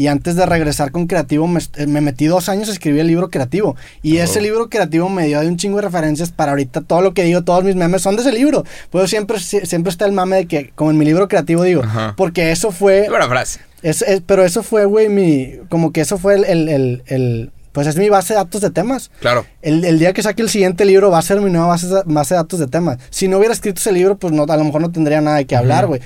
y antes de regresar con creativo, me, eh, me metí dos años a escribir el libro creativo. Y Oh. ese libro creativo me dio de un chingo de referencias para ahorita todo lo que digo, todos mis memes son de ese libro. Pues siempre, sie- siempre está el mame de que, como en mi libro creativo digo, Ajá. porque eso fue... Buena frase. Es, es- pero eso fue, güey, mi. Como que eso fue el, el, el- el- Pues es mi base de datos de temas. Claro. El, el día que saque el siguiente libro va a ser mi nueva base, de- base de datos de temas. Si no hubiera escrito ese libro, pues no, a lo mejor no tendría nada de qué hablar, güey.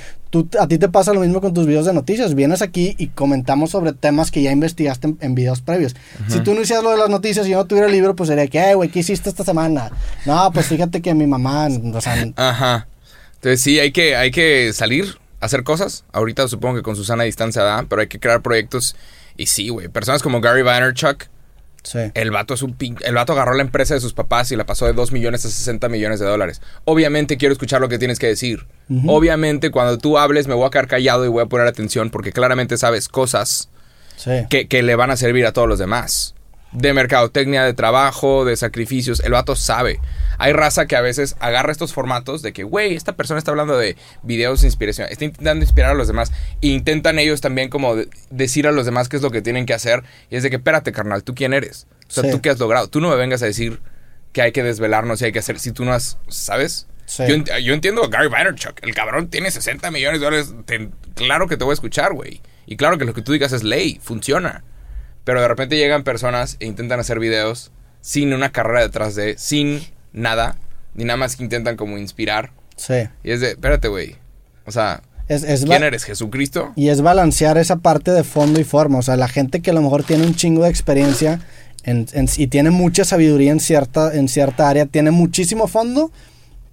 A ti te pasa lo mismo con tus videos de noticias. Vienes aquí y comentamos sobre temas que ya investigaste en, en videos previos. Si tú no hicieras lo de las noticias y yo no tuviera el libro, pues sería que, "Eh, güey, ¿qué hiciste esta semana? No, pues fíjate que mi mamá, o sea, Ajá. Entonces sí, hay que, hay que salir, hacer cosas. Ahorita supongo que con Susana a distancia da, pero hay que crear proyectos. Y sí, güey, personas como Gary Vaynerchuk, sí. el vato es un pin- el vato agarró la empresa de sus papás y la pasó de 2 millones a 60 millones de dólares. Obviamente quiero escuchar lo que tienes que decir. Obviamente cuando tú hables me voy a quedar callado y voy a poner atención porque claramente sabes cosas Sí. que, que le van a servir a todos los demás. De mercadotecnia, de trabajo, de sacrificios. El vato sabe. Hay raza que a veces agarra estos formatos de que, güey, esta persona está hablando de videos de inspiración. Está intentando inspirar a los demás. E intentan ellos también como de- decir a los demás qué es lo que tienen que hacer. Y es de que, espérate, carnal, ¿tú quién eres? O sea, Sí. ¿tú qué has logrado? Tú no me vengas a decir que hay que desvelarnos y hay que hacer... Si tú no has... ¿Sabes? Sí. Yo, ent- yo entiendo a Gary Vaynerchuk. El cabrón tiene 60 millones de dólares. Te- claro que te voy a escuchar, güey. Y claro que lo que tú digas es ley. Funciona. Pero de repente llegan personas e intentan hacer videos sin una carrera detrás de, sin nada, ni nada más que intentan como inspirar. Sí. Y es de, espérate, güey. O sea, Es, es ¿quién eres? ¿Jesucristo? Y es balancear esa parte de fondo y forma. O sea, la gente que a lo mejor tiene un chingo de experiencia en- en- y tiene mucha sabiduría en cierta, en cierta área, tiene muchísimo fondo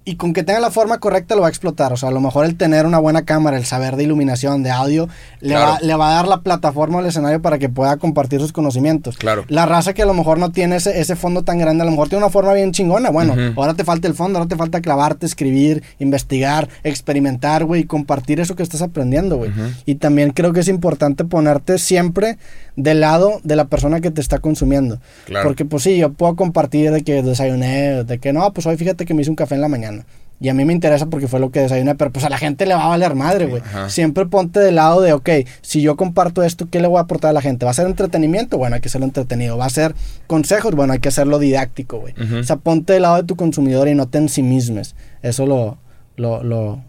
y con que tenga la forma correcta lo va a explotar. O sea, a lo mejor el tener una buena cámara, el saber de iluminación, de audio, le, Claro. va, le va a dar la plataforma al escenario para que pueda compartir sus conocimientos. Claro. La raza que a lo mejor no tiene ese, ese fondo tan grande, a lo mejor tiene una forma bien chingona. Bueno, ahora te falta el fondo, ahora te falta clavarte, escribir, investigar, experimentar, güey, y compartir eso que estás aprendiendo, güey. Y también creo que es importante ponerte siempre del lado de la persona que te está consumiendo. Claro. Porque pues sí, yo puedo compartir de que desayuné, de que no, pues hoy fíjate que me hice un café en la mañana. Y a mí me interesa porque fue lo que desayuné, pero pues a la gente le va a valer madre, güey. Siempre ponte del lado de, ok, si yo comparto esto, ¿qué le voy a aportar a la gente? ¿Va a ser entretenimiento? Bueno, hay que hacerlo entretenido. ¿Va a ser consejos? Bueno, hay que hacerlo didáctico, güey. O sea, ponte del lado de tu consumidor y no te ensimismes. Eso lo, lo, lo,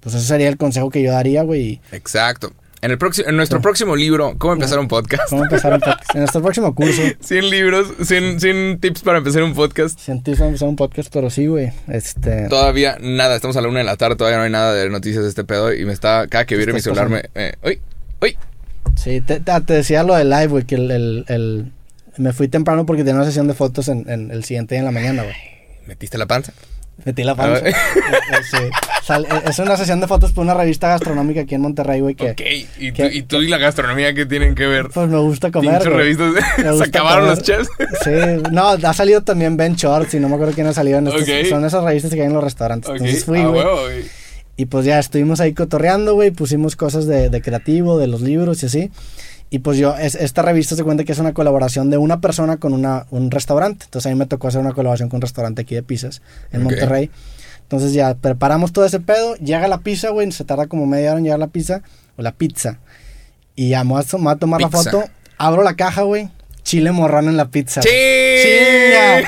pues ese sería el consejo que yo daría, güey. Exacto. En, el próximo, en nuestro próximo libro, ¿Cómo empezar un podcast? ¿Cómo empezar un podcast? En nuestro próximo curso. [LAUGHS] 100 libros, 100, 100 tips para empezar un podcast. Científico empezar un podcast, pero sí, güey. Este. Todavía nada, estamos a la una de la tarde, todavía no hay nada de noticias de este pedo y me está, cada que viene mi celular me... eh, uy, uy. Sí, te, te- te decía lo del live, güey, que el, el- el- Me fui temprano porque tenía una sesión de fotos en, en el siguiente día en la mañana, güey. ¿Metiste la panza? Metí la panza. Sí. Es una sesión de fotos por una revista gastronómica aquí en Monterrey, güey, que... Ok, ¿Y tú, que- y tú y la gastronomía qué tienen que ver? Pues me gusta comer, revistas. [LAUGHS] Se acabaron comer. los chefs. Sí, no, ha salido también Ben Shorts y no me acuerdo quién ha salido en estos, Ok. Son esas revistas que hay en los restaurantes. Ok, Entonces fui, güey. Y pues ya estuvimos ahí cotorreando, güey. Pusimos cosas de, de creativo, de los libros y así. Y pues yo, es, esta revista se cuenta que es una colaboración de una persona con una, un restaurante. Entonces a mí me tocó hacer una colaboración con un restaurante aquí de pizzas en Ok. Monterrey. Entonces ya preparamos todo ese pedo. Llega la pizza, güey. Se tarda como media hora en llegar la pizza. O la pizza. Y ya me voy a, tomar la Pizza. foto. Abro la caja, güey. Chile morrón en la pizza. güey.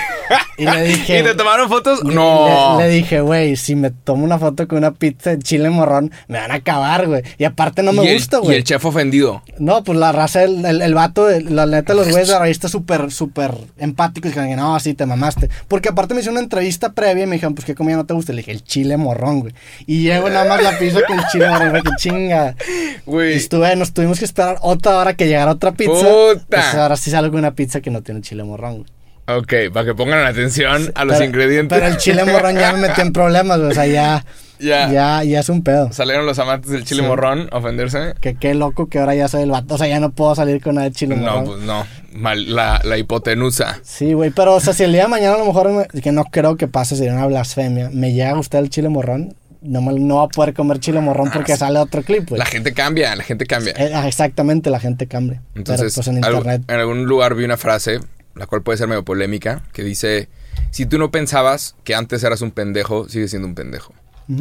Y le [LAUGHS] dije. ¿Y te tomaron fotos? Le- No. Le, le dije, güey, si me tomo una foto con una pizza de chile morrón, me van a acabar, güey. Y aparte no me Y el- gusta, Y güey. el chef ofendido. No, pues la raza, el, el, el vato, el- la neta, los güeyes de la revista súper, súper empáticos. Y dijeron, no, sí, te mamaste. Porque aparte me hizo una entrevista previa y me dijeron, pues, ¿qué comida no te gusta? Le dije, el chile morrón, güey. Y llego nada más la pizza con chile morrón, güey, que chinga. Y Güey. estuve, nos tuvimos que esperar otra hora que llegara otra pizza. Puta. Pues ahora sí salgo con una pizza que no tiene chile morrón, güey. Ok, para que pongan atención a los Pero- ingredientes. Pero el chile morrón ya me metió en problemas. O sea, ya, [LAUGHS] Ya. ya, ya es un pedo. Salieron los amantes del chile Sí. morrón a ofenderse. Que qué loco que ahora ya soy el vato. O sea, ya no puedo salir con nada de chile No, morrón. pues no. Mal, la, la hipotenusa. Sí, güey, pero o sea, si el día de mañana a lo mejor, me- que no creo que pase, sería una blasfemia, me llega a gustar el chile morrón, no, me- no va a poder comer chile morrón Ah, porque sale otro clip, güey. La gente cambia, la gente cambia. Eh, ah, exactamente, la gente cambia. Entonces, pero pues en algo- internet. en algún lugar vi una frase, la cual puede ser medio polémica, que dice, si tú no pensabas que antes eras un pendejo, sigues siendo un pendejo.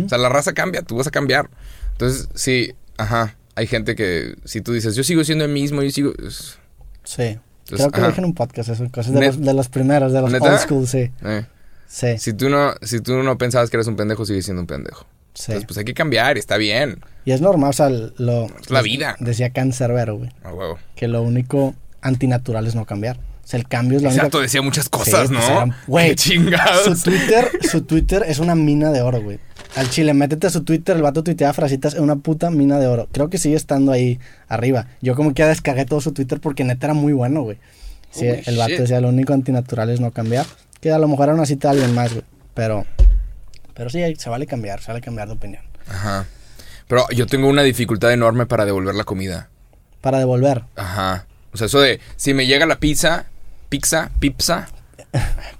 O sea, la raza cambia, tú vas a cambiar. Entonces, sí, ajá, hay gente que si tú dices, yo sigo siendo el mismo, yo sigo... es- Sí. Entonces, creo que lo ajá. dije en un podcast, eso, cosas de, los, de los primeros, de los ¿Neta? old school, sí. eh. Sí. Si, tú no, si tú no pensabas que eres un pendejo, sigues siendo un pendejo. Sí. Entonces, pues hay que cambiar está bien. Y es normal, o sea, lo... Es la vida. Decía Cancerbero, güey, A huevo. que lo único antinatural es no cambiar. Sea, el cambio es la única... Exacto, decía muchas cosas, Sí, ¿no? pues eran- [LAUGHS] güey, Qué chingados. Su Twitter, su Twitter es una mina de oro, güey. Al chile, métete a su Twitter, el vato tuitea frasitas, es una puta mina de oro. Creo que sigue estando ahí arriba. Yo como que ya descargué todo su Twitter porque neta era muy bueno, güey. Sí, Holy el vato shit. decía, lo único antinatural es no cambiar. Que a lo mejor era una cita de alguien más, güey. Pero, pero sí, se vale cambiar, se vale cambiar de opinión. Ajá. Pero yo tengo una dificultad enorme para devolver la comida. Para devolver. Ajá. O sea, eso de si me llega la pizza, pizza, pizza,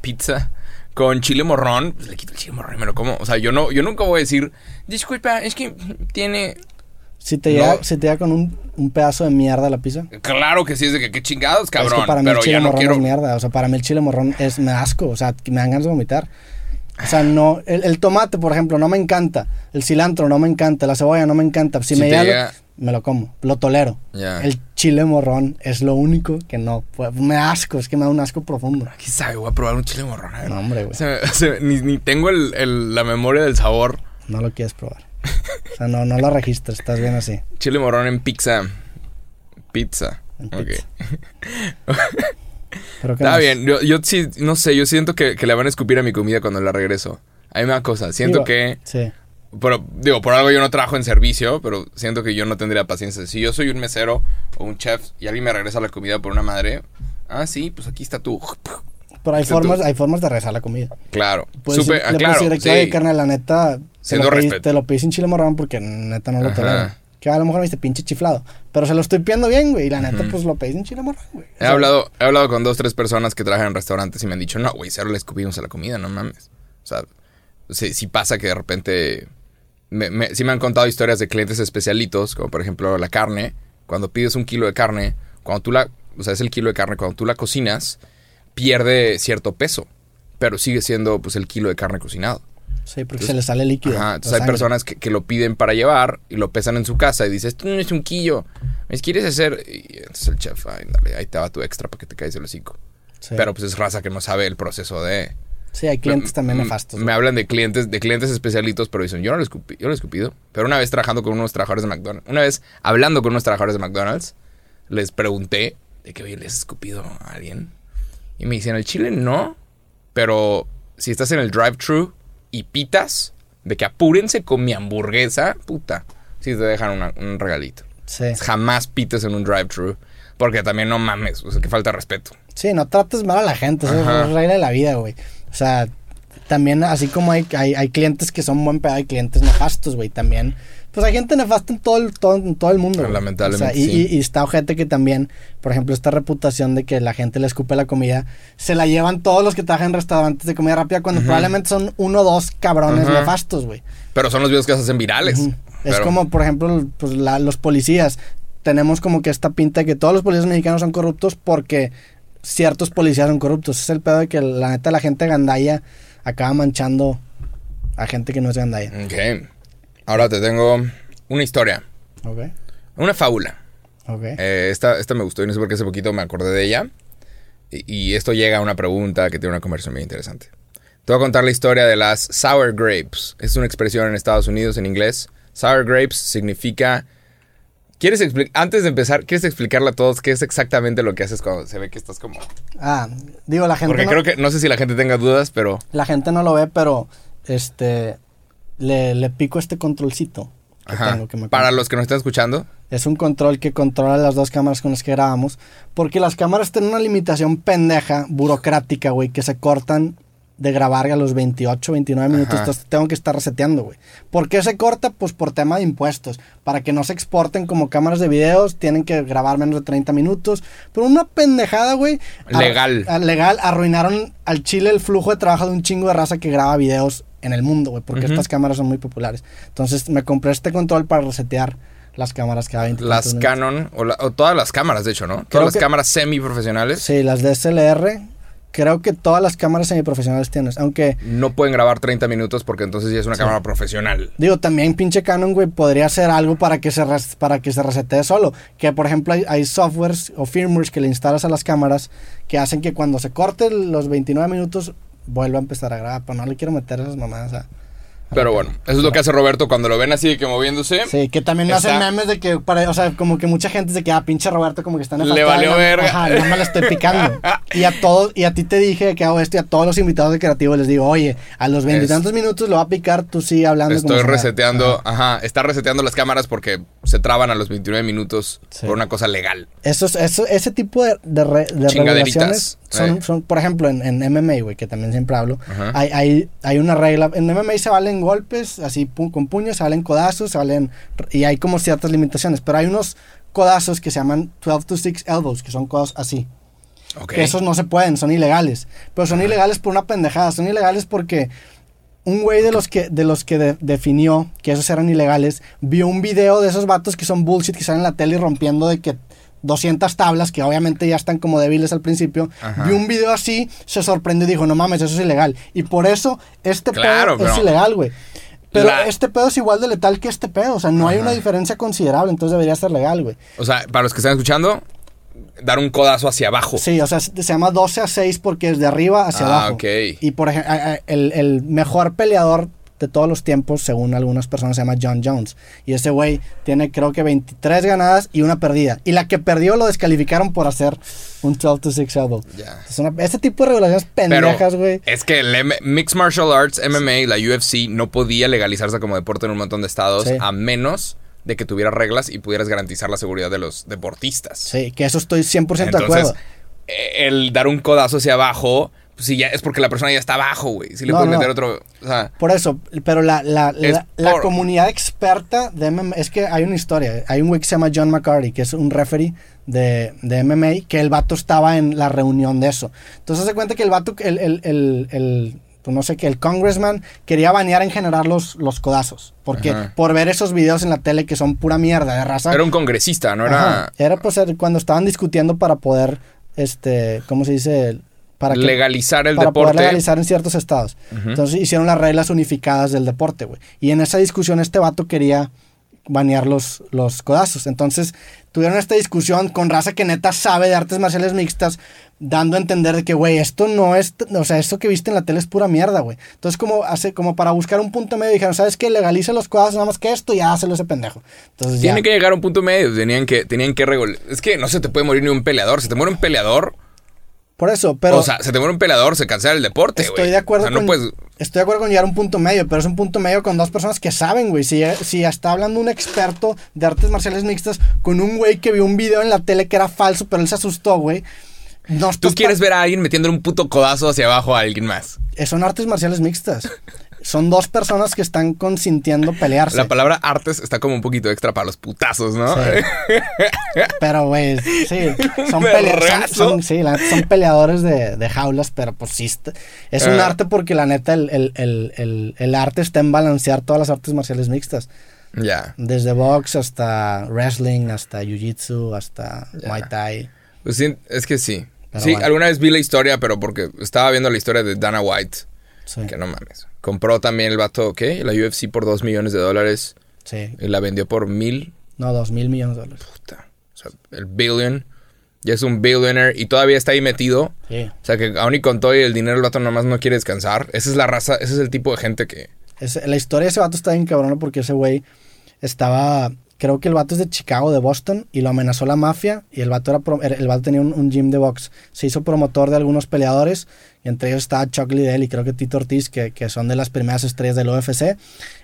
pizza con chile morrón, pues le quito el chile morrón y me lo como. O sea, yo no, yo nunca voy a decir, disculpa, es que tiene. Si te, No. llega, si te llega con un, un pedazo de mierda la pizza. Claro que sí, es de que qué chingados, cabrón. es que para mí pero el chile no morrón quiero. es mierda. O sea, para mí el chile morrón es me asco. O sea, me dan ganas de vomitar. O sea, no. El, el tomate, por ejemplo, no me encanta. El cilantro no me encanta. La cebolla no me encanta. Si, Si me llega, llega- me lo como. Lo tolero. El chile morrón es lo único que no. puedo- Me asco. Es que me da un asco profundo. ¿Quién sabe? Voy a probar un chile morrón. a ver. No, hombre, güey. Se me- se me- ni, ni tengo el- el- la memoria del sabor. No lo quieres probar. O sea, no, no lo registres. Estás bien así. Chile morrón en pizza. Pizza. En Ok. pizza. [LAUGHS] Pero ¿qué Está más? bien. Yo, yo sí, no sé, yo siento que, que le van a escupir a mi comida cuando la regreso. A mí me da cosa. Siento Digo, que. Sí. Pero, digo, por algo yo no trabajo en servicio, pero siento que yo no tendría paciencia. Si yo soy un mesero o un chef y alguien me regresa la comida por una madre, ah, sí, pues aquí está tú. [LAUGHS] Pero hay tú. formas, hay formas de rezar la comida. Claro. Puedes Supe- decir- ah, le claro, puedes decir sí. carnal, la neta, te lo, pedí, te lo pedí sin chile morrón porque neta no lo tolero. Que a lo mejor me diste pinche chiflado. Pero se lo estoy pidiendo bien, güey. Y la neta, pues lo pedí sin chile morrón, güey. O He sea, hablado, he hablado con dos, tres personas que trabajan en restaurantes y me han dicho, no, güey, cero le escupimos a la comida, no mames. O sea, sí pasa que de repente... Me, me- sí me han contado historias de clientes especialitos, como por ejemplo la carne. Cuando pides un kilo de carne, cuando tú la... O sea, es el kilo de carne, cuando tú la cocinas, pierde cierto peso. Pero sigue siendo, pues, el kilo de carne cocinado. Sí, porque se le sale líquido. Ajá, entonces hay sangre. personas que, que lo piden para llevar y lo pesan en su casa y dices, esto no es un kilo, ¿me quieres hacer? Y entonces el chef, ay, dale, ahí te va tu extra para que te caigas el hocico. Sí. Pero pues es raza que no sabe el proceso de... Sí, hay clientes también Mm, nefastos. Me hablan de clientes, de clientes especialitos, pero dicen, yo no lo escupí, yo lo he escupido. Pero una vez trabajando con unos trabajadores de McDonald's, una vez hablando con unos trabajadores de McDonald's, les pregunté de que, oye, ¿les has escupido a alguien? Y me dicen, el chile no, pero si estás en el drive-thru y pitas, de que apúrense con mi hamburguesa, puta, si te dejan una- un regalito. Sí. Jamás pites en un drive-thru, porque también no mames, o sea, que falta respeto. Sí, no trates mal a la gente. Eso es regla de la vida, güey. O sea, también así como hay, hay, hay clientes que son buen pedo, hay clientes nefastos, güey. También, pues hay gente nefasta en todo el, todo, en todo el mundo. güey. Lamentablemente, O sea, y, sí. y- y está gente que también, por ejemplo, esta reputación de que la gente le escupe la comida, se la llevan todos los que trabajan en restaurantes de comida rápida cuando probablemente son uno o dos cabrones nefastos, güey. Pero son los videos que se hacen virales. Es Pero- como, por ejemplo, pues, la- los policías. Tenemos como que esta pinta de que todos los policías mexicanos son corruptos porque ciertos policías son corruptos. Es el pedo de que la neta la gente gandaya acaba manchando a gente que no es gandaya. Ok. Ahora te tengo una historia, Ok, una fábula. ok. Eh, esta, esta me gustó y no sé por qué hace poquito me acordé de ella. Y, y esto llega a una pregunta que tiene una conversación bien interesante. Te voy a contar la historia de las sour grapes. Es una expresión en Estados Unidos en inglés. Sour grapes significa... ¿Quieres explicar, antes de empezar, ¿quieres explicarle a todos qué es exactamente lo que haces cuando se ve que estás como... Ah, digo, la gente, Porque no, creo que, no sé si la gente tenga dudas, pero... la gente no lo ve, pero este le, le pico este controlcito que Ajá. tengo que me Para los que nos están escuchando, Es un control que controla las dos cámaras con las que grabamos. Porque las cámaras tienen una limitación pendeja, burocrática, güey, que se cortan de grabar a los 28, 29 minutos. Entonces tengo que estar reseteando, güey. ¿Por qué se corta? Pues por tema de impuestos. Para que no se exporten como cámaras de videos, tienen que grabar menos de 30 minutos. Pero una pendejada, güey. Legal. a- legal. Arruinaron al chile el flujo de trabajo de un chingo de raza que graba videos en el mundo, güey. Porque Ujú. estas cámaras son muy populares. Entonces me compré este control para resetear las cámaras cada 20 las. Canon, o, la- o todas las cámaras, de hecho, ¿no? Creo Todas las que- cámaras semi-profesionales Sí, las DSLR. Creo que todas las cámaras semiprofesionales tienes. Aunque, no pueden grabar 30 minutos porque entonces ya es una cámara profesional. digo, también pinche Canon, güey, podría hacer algo para que se, res- para que se resetee solo. Que, por ejemplo, hay, hay softwares o firmwares que le instalas a las cámaras que hacen que cuando se corten los 29 minutos vuelva a empezar a grabar. Pero no le quiero meter esas mamadas a, Pero bueno, eso es lo que hace Roberto cuando lo ven así de que moviéndose. Sí, que también me hacen memes de que, para, o sea, como que mucha gente se queda, pinche Roberto, como que está Le valió verga. Ajá, no me la estoy picando. [LAUGHS] y a todos, y a ti te dije que hago esto, y a todos los invitados de creativo les digo, oye, a los veintitantos minutos lo va a picar, tú sigue hablando. Estoy si nada". reseteando, ajá, está reseteando las cámaras porque se traban a los 29 minutos Sí. por una cosa legal. Eso, es- eso, ese tipo de, de, re- de Chingaderitas, regulaciones son, son, por ejemplo, en, en MMA, güey, que también siempre hablo, Ajá. hay, hay, hay una regla. En MMA se valen golpes, así pu- con puños, se valen codazos, se valen. Y hay como ciertas limitaciones, pero hay unos codazos que se llaman 12 to 6 elbows, que son codos así. Que esos no se pueden, son ilegales. Pero son ilegales por una pendejada. Son ilegales porque un güey de los que, de los que de- definió que esos eran ilegales vio un video de esos vatos que son bullshit, que salen en la tele rompiendo de que 200 tablas, que obviamente ya están como débiles al principio. Ajá. Vio un video así, se sorprendió y dijo, no mames, eso es ilegal. Y por eso este Claro, pedo es ilegal, güey. Pero La- este pedo es igual de letal que este pedo. O sea, no hay una diferencia considerable, entonces debería ser legal, güey. O sea, para los que están escuchando, dar un codazo hacia abajo. Sí, o sea, se llama 12 a 6 porque es de arriba hacia Ah, abajo. ok. Y por ejemplo, el, el mejor peleador de todos los tiempos, según algunas personas, se llama John Jones. Y ese güey tiene creo que 23 ganadas y una perdida. Y la que perdió lo descalificaron por hacer un 12 to 6 elbow. Ya. Es una, ese tipo de regulaciones pendejas, güey. es que el M- Mixed Martial Arts, MMA, la UFC, no podía legalizarse como deporte en un montón de estados Sí. a menos de que tuviera reglas y pudieras garantizar la seguridad de los deportistas. Sí, que eso estoy 100% de acuerdo. eh, el dar un codazo hacia abajo, pues sí, ya es porque la persona ya está abajo, güey. Si le No, puedes no. meter otro. O sea, Por eso, pero la, la, la, la comunidad experta de MMA, es que hay una historia, hay un güey que se llama John McCarty, que es un referee de, de MMA, que el vato estaba en la reunión de eso. Entonces se cuenta que el vato, el, el, el, el- pues no sé qué, el congressman quería banear en general los, los codazos, porque Ajá. por ver esos videos en la tele que son pura mierda de raza. era un congresista, no era. Ajá, era pues cuando estaban discutiendo para poder, este, ¿cómo se dice? Para que- legalizar el para poder deporte. legalizar en ciertos estados. Entonces hicieron las reglas unificadas del deporte, güey. Y en esa discusión este vato quería banear los, los codazos. Entonces tuvieron esta discusión con raza que neta sabe de artes marciales mixtas, dando a entender de que, güey, esto no es, o sea, esto que viste en la tele es pura mierda, güey. Entonces como, hace, como para buscar un punto medio dijeron, ¿sabes qué? Legaliza los codazos nada más que esto y hazlo ese pendejo. Entonces ya. Tiene que llegar a un punto medio. Tenían que, tenían que regular. Es que no se te puede morir ni un peleador. Se te muere un peleador. Por eso, pero... o sea, se te muere un peleador, se cancela el deporte, güey. Estoy de acuerdo O sea, no con, puedes. estoy de acuerdo con llegar a un punto medio, pero es un punto medio con dos personas que saben, güey. Si, si está hablando un experto de artes marciales mixtas con un güey que vio un video en la tele que era falso, pero él se asustó, güey. No Tú quieres ver a alguien metiendo un puto codazo hacia abajo a alguien más. Eh, Son artes marciales mixtas. [LAUGHS] Son dos personas que están consintiendo pelearse. La palabra artes está como un poquito extra para los putazos, ¿no? Sí. [LAUGHS] Pero, güey, sí. Son, Me pelea- son- regazo. son- sí, la neta, son peleadores de, de jaulas, pero pues sí. es un Ah. arte porque la neta, el, el- el- el- arte está en balancear todas las artes marciales mixtas. ya. Desde box hasta wrestling, hasta jiu-jitsu, hasta Ya. muay thai. Pues sí, es que sí. Pero sí, bueno. alguna vez vi la historia, pero porque estaba viendo la historia de Dana White. Sí, Que no mames. Compró también el vato, ¿qué? La UFC por dos millones de dólares. sí. Y la vendió por mil. No, dos mil millones de dólares. Puta. O sea, el billion. Ya es un billionaire y todavía está ahí metido. Sí. O sea, que aún y con todo y el dinero el vato nomás no quiere descansar. Esa es la raza, ese es el tipo de gente que... Ese- la historia de ese vato está bien cabrona porque ese güey estaba. Creo que el vato es de Chicago, de Boston, y lo amenazó la mafia. Y el vato, era, pro- era- el vato tenía un, un gym de box. Se hizo promotor de algunos peleadores, y entre ellos estaba Chuck Liddell y creo que Tito Ortiz, que, que son de las primeras estrellas del UFC.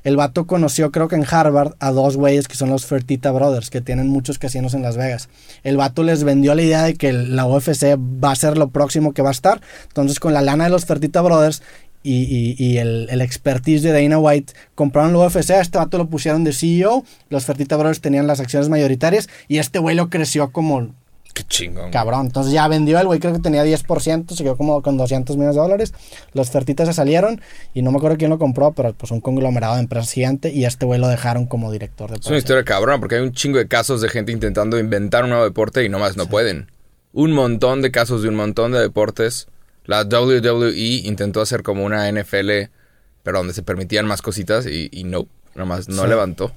El vato conoció, creo que en Harvard, a dos güeyes que son los Fertita Brothers, que tienen muchos casinos en Las Vegas. El vato les vendió la idea de que la UFC va a ser lo próximo que va a estar. Entonces, con la lana de los Fertita Brothers y, y- y el, el expertise de Dana White compraron la UFC, a este vato lo pusieron de CEO, los Fertita Brothers tenían las acciones mayoritarias y este güey lo creció como Qué chingón. cabrón. Entonces ya vendió el güey, creo que tenía 10%, se quedó como con 200 millones de dólares. Los Fertitas se salieron y no me acuerdo quién lo compró, pero pues un conglomerado de empresas gigante y a este güey lo dejaron como director de Es una historia cabrona porque hay un chingo de casos de gente intentando inventar un nuevo deporte y nomás no pueden. Un montón de casos de un montón de deportes. La WWE intentó hacer como una NFL, pero donde se permitían más cositas y, y no, nomás no Sí. levantó.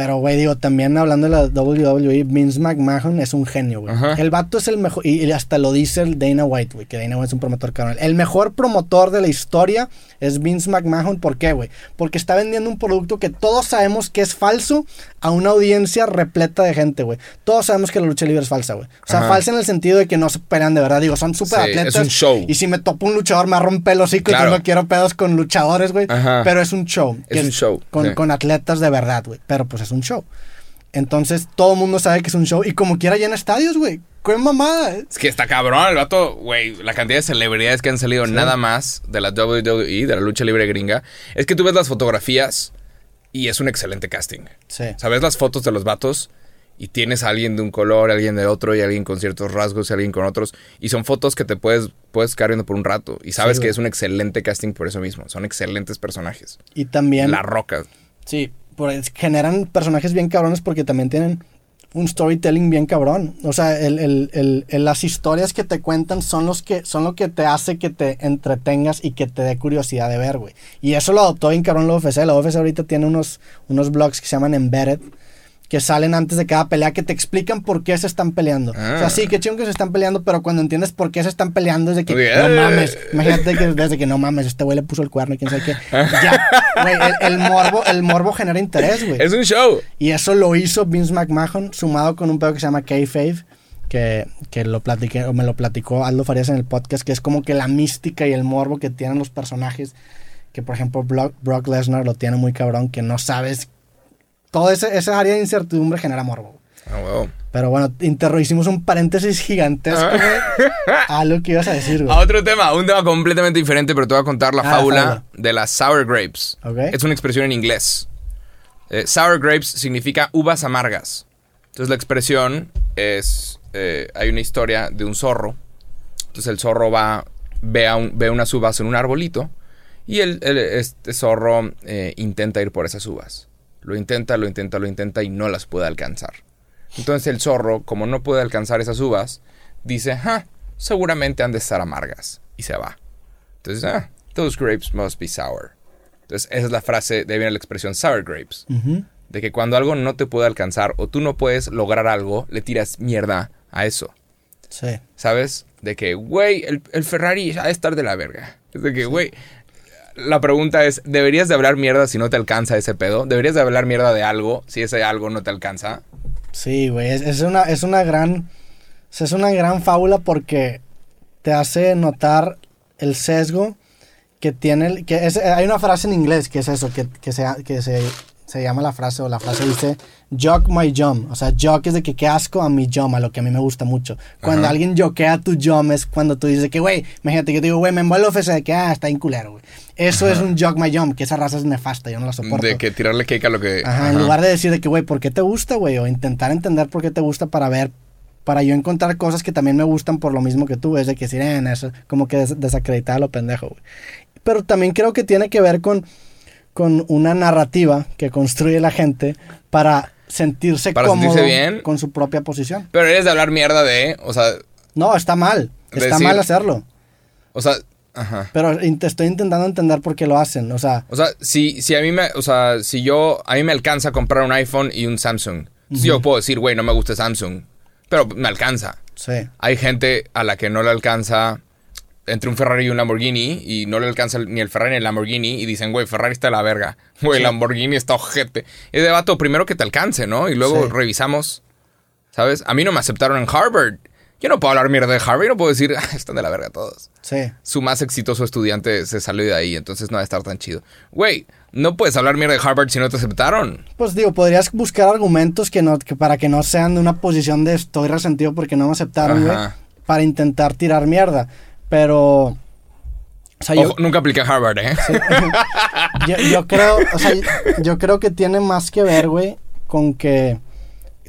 Pero, güey, digo, también hablando de la WWE, Vince McMahon es un genio, güey. El vato es el mejor, y, y hasta lo dice el Dana White, güey, que Dana White es un promotor cabrón. El mejor promotor de la historia es Vince McMahon. ¿Por qué, güey? Porque está vendiendo un producto que todos sabemos que es falso a una audiencia repleta de gente, güey. Todos sabemos que la lucha libre es falsa, güey. O sea, Ajá. falsa en el sentido de que no se pelean de verdad. Digo, son súper Sí, atletas. es un show. Y si me topo un luchador, me rompe el hocico y yo no quiero pedos con luchadores, güey. Pero es un show. Es un show, Con, sí. con atletas de verdad, güey. Pero pues es un show. Entonces todo el mundo sabe que es un show. Y como quiera llena estadios, güey. ¡Qué mamada! Es que está cabrón el vato, güey. La cantidad de celebridades que han salido nada más de la WWE, de la lucha libre gringa. Es que tú ves las fotografías y es un excelente casting. Sí. Ves las fotos de los vatos y tienes a alguien de un color, alguien de otro y alguien con ciertos rasgos y alguien con otros. Y son fotos que te puedes, puedes quedar viendo por un rato. Y sabes Sí, que es un excelente casting por eso mismo. Son excelentes personajes. Y también... La Roca. Sí, por, generan personajes bien cabrones porque también tienen un storytelling bien cabrón. O sea, el- el- el- las historias que te cuentan son, los que, son lo que te hace que te entretengas y que te dé curiosidad de ver, güey. Y eso lo adoptó bien cabrón la UFC. La UFC ahorita tiene unos, unos blogs que se llaman Embedded que salen antes de cada pelea que te explican por qué se están peleando. Ah. O sea, sí, qué chingón que se están peleando, pero cuando entiendes por qué se están peleando es de que no mames. Imagínate que desde que no mames, este güey le puso el cuerno y quién sabe qué. Ya, güey, el, el morbo, el morbo genera interés, güey. Es un show. Y eso lo hizo Vince McMahon, sumado con un pedo que se llama Kayfabe, que, que lo platiqué, o me lo platicó Aldo Farías en el podcast, que es como que la mística y el morbo que tienen los personajes, que por ejemplo Brock, Brock Lesnar lo tiene muy cabrón, que no sabes, todo ese, esa área de incertidumbre genera morbo. Ah, wow. Pero bueno, interro, hicimos un paréntesis gigantesco, güey, a lo que ibas a decir, A güey. otro tema, un tema completamente diferente, pero te voy a contar la Ah, fábula de las sour grapes. Es una expresión en inglés. Eh, sour grapes significa uvas amargas. Entonces la expresión es, eh, hay una historia de un zorro. Entonces el zorro va, ve, a un- ve unas uvas en un arbolito y el, el- este zorro eh, intenta ir por esas uvas. Lo intenta, lo intenta, lo intenta y no las puede alcanzar. Entonces el zorro, como no puede alcanzar esas uvas, dice, ah, seguramente han de estar amargas. Y se va. Entonces, ah, those grapes must be sour. Entonces, esa es la frase, de ahí viene la expresión sour grapes. De que cuando algo no te puede alcanzar o tú no puedes lograr algo, le tiras mierda a eso. Sí. ¿Sabes? De que, güey, el, el Ferrari ha de estar de la verga. Es de que, güey, la pregunta es, ¿deberías de hablar mierda si no te alcanza ese pedo? ¿Deberías de hablar mierda de algo si ese algo no te alcanza? Sí, güey, es, una, es una gran, es una gran fábula porque te hace notar el sesgo que tiene, que es, hay una frase en inglés que es eso, que, que, que se, se llama la frase, o la frase dice, jock my jump, o sea, jock es de que qué asco a mi jump, a lo que a mí me gusta mucho. Cuando Ajá. alguien joquea tu jump es cuando tú dices que, güey, imagínate que yo te digo, güey, me envuelvo ofensa de que, ah, está bien culero, güey. Eso es un jock my jump, que esa raza es nefasta, yo no la soporto. De que tirarle cake a lo que... Ajá, en lugar de decir de que, güey, ¿por qué te gusta, güey? O intentar entender por qué te gusta para ver, para yo encontrar cosas que también me gustan por lo mismo que tú, es de que decir, en eso, como que des- desacreditar a lo pendejo, güey. Pero también creo que tiene que ver con, con una narrativa que construye la gente para sentirse Para cómodo sentirse bien. con su propia posición. Pero eres de hablar mierda de... O sea... No, está mal. Está Decir- mal hacerlo. O sea... Ajá. Pero te estoy intentando entender por qué lo hacen. O sea, O sea, si, si a mí me, o sea, si yo, a mí me alcanza comprar un iPhone y un Samsung. Entonces yo puedo decir, güey, no me gusta Samsung. Pero me alcanza. sí. Hay gente a la que no le alcanza entre un Ferrari y un Lamborghini y no le alcanza ni el Ferrari ni el Lamborghini y dicen, güey, Ferrari está de la verga. Güey, Sí. Lamborghini está ojete. Es de vato, primero que te alcance, ¿no? Y luego Sí. revisamos, ¿sabes? A mí no me aceptaron en Harvard. Yo no puedo hablar mierda de Harvard, no puedo decir, [LAUGHS] "Ah, están de la verga todos Sí. su más exitoso estudiante se salió de ahí, entonces no va a estar tan chido. Güey, no puedes hablar mierda de Harvard si no te aceptaron. Pues digo, podrías buscar argumentos que no, que para que no sean de una posición de estoy resentido porque no me aceptaron, güey, para intentar tirar mierda. Pero, o sea, yo, nunca apliqué a Harvard, ¿eh? [LAUGHS] yo, yo creo, o sea, yo creo que tiene más que ver, güey, con que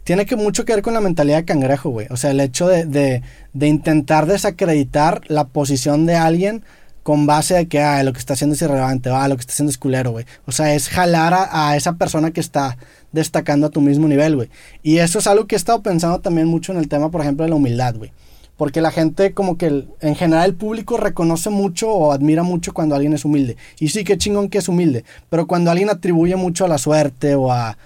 tiene que mucho que ver con la mentalidad de cangrejo, güey. O sea, el hecho de, de, de intentar desacreditar la posición de alguien con base de que ah, lo que está haciendo es irrelevante, ah, lo que está haciendo es culero, güey. O sea, es jalar a, a esa persona que está destacando a tu mismo nivel, güey. Y eso es algo que he estado pensando también mucho en el tema, por ejemplo, de la humildad, güey. Porque la gente, como que en general el público reconoce mucho o admira mucho cuando alguien es humilde. Y sí, qué chingón que es humilde. Pero cuando alguien atribuye mucho a la suerte o a,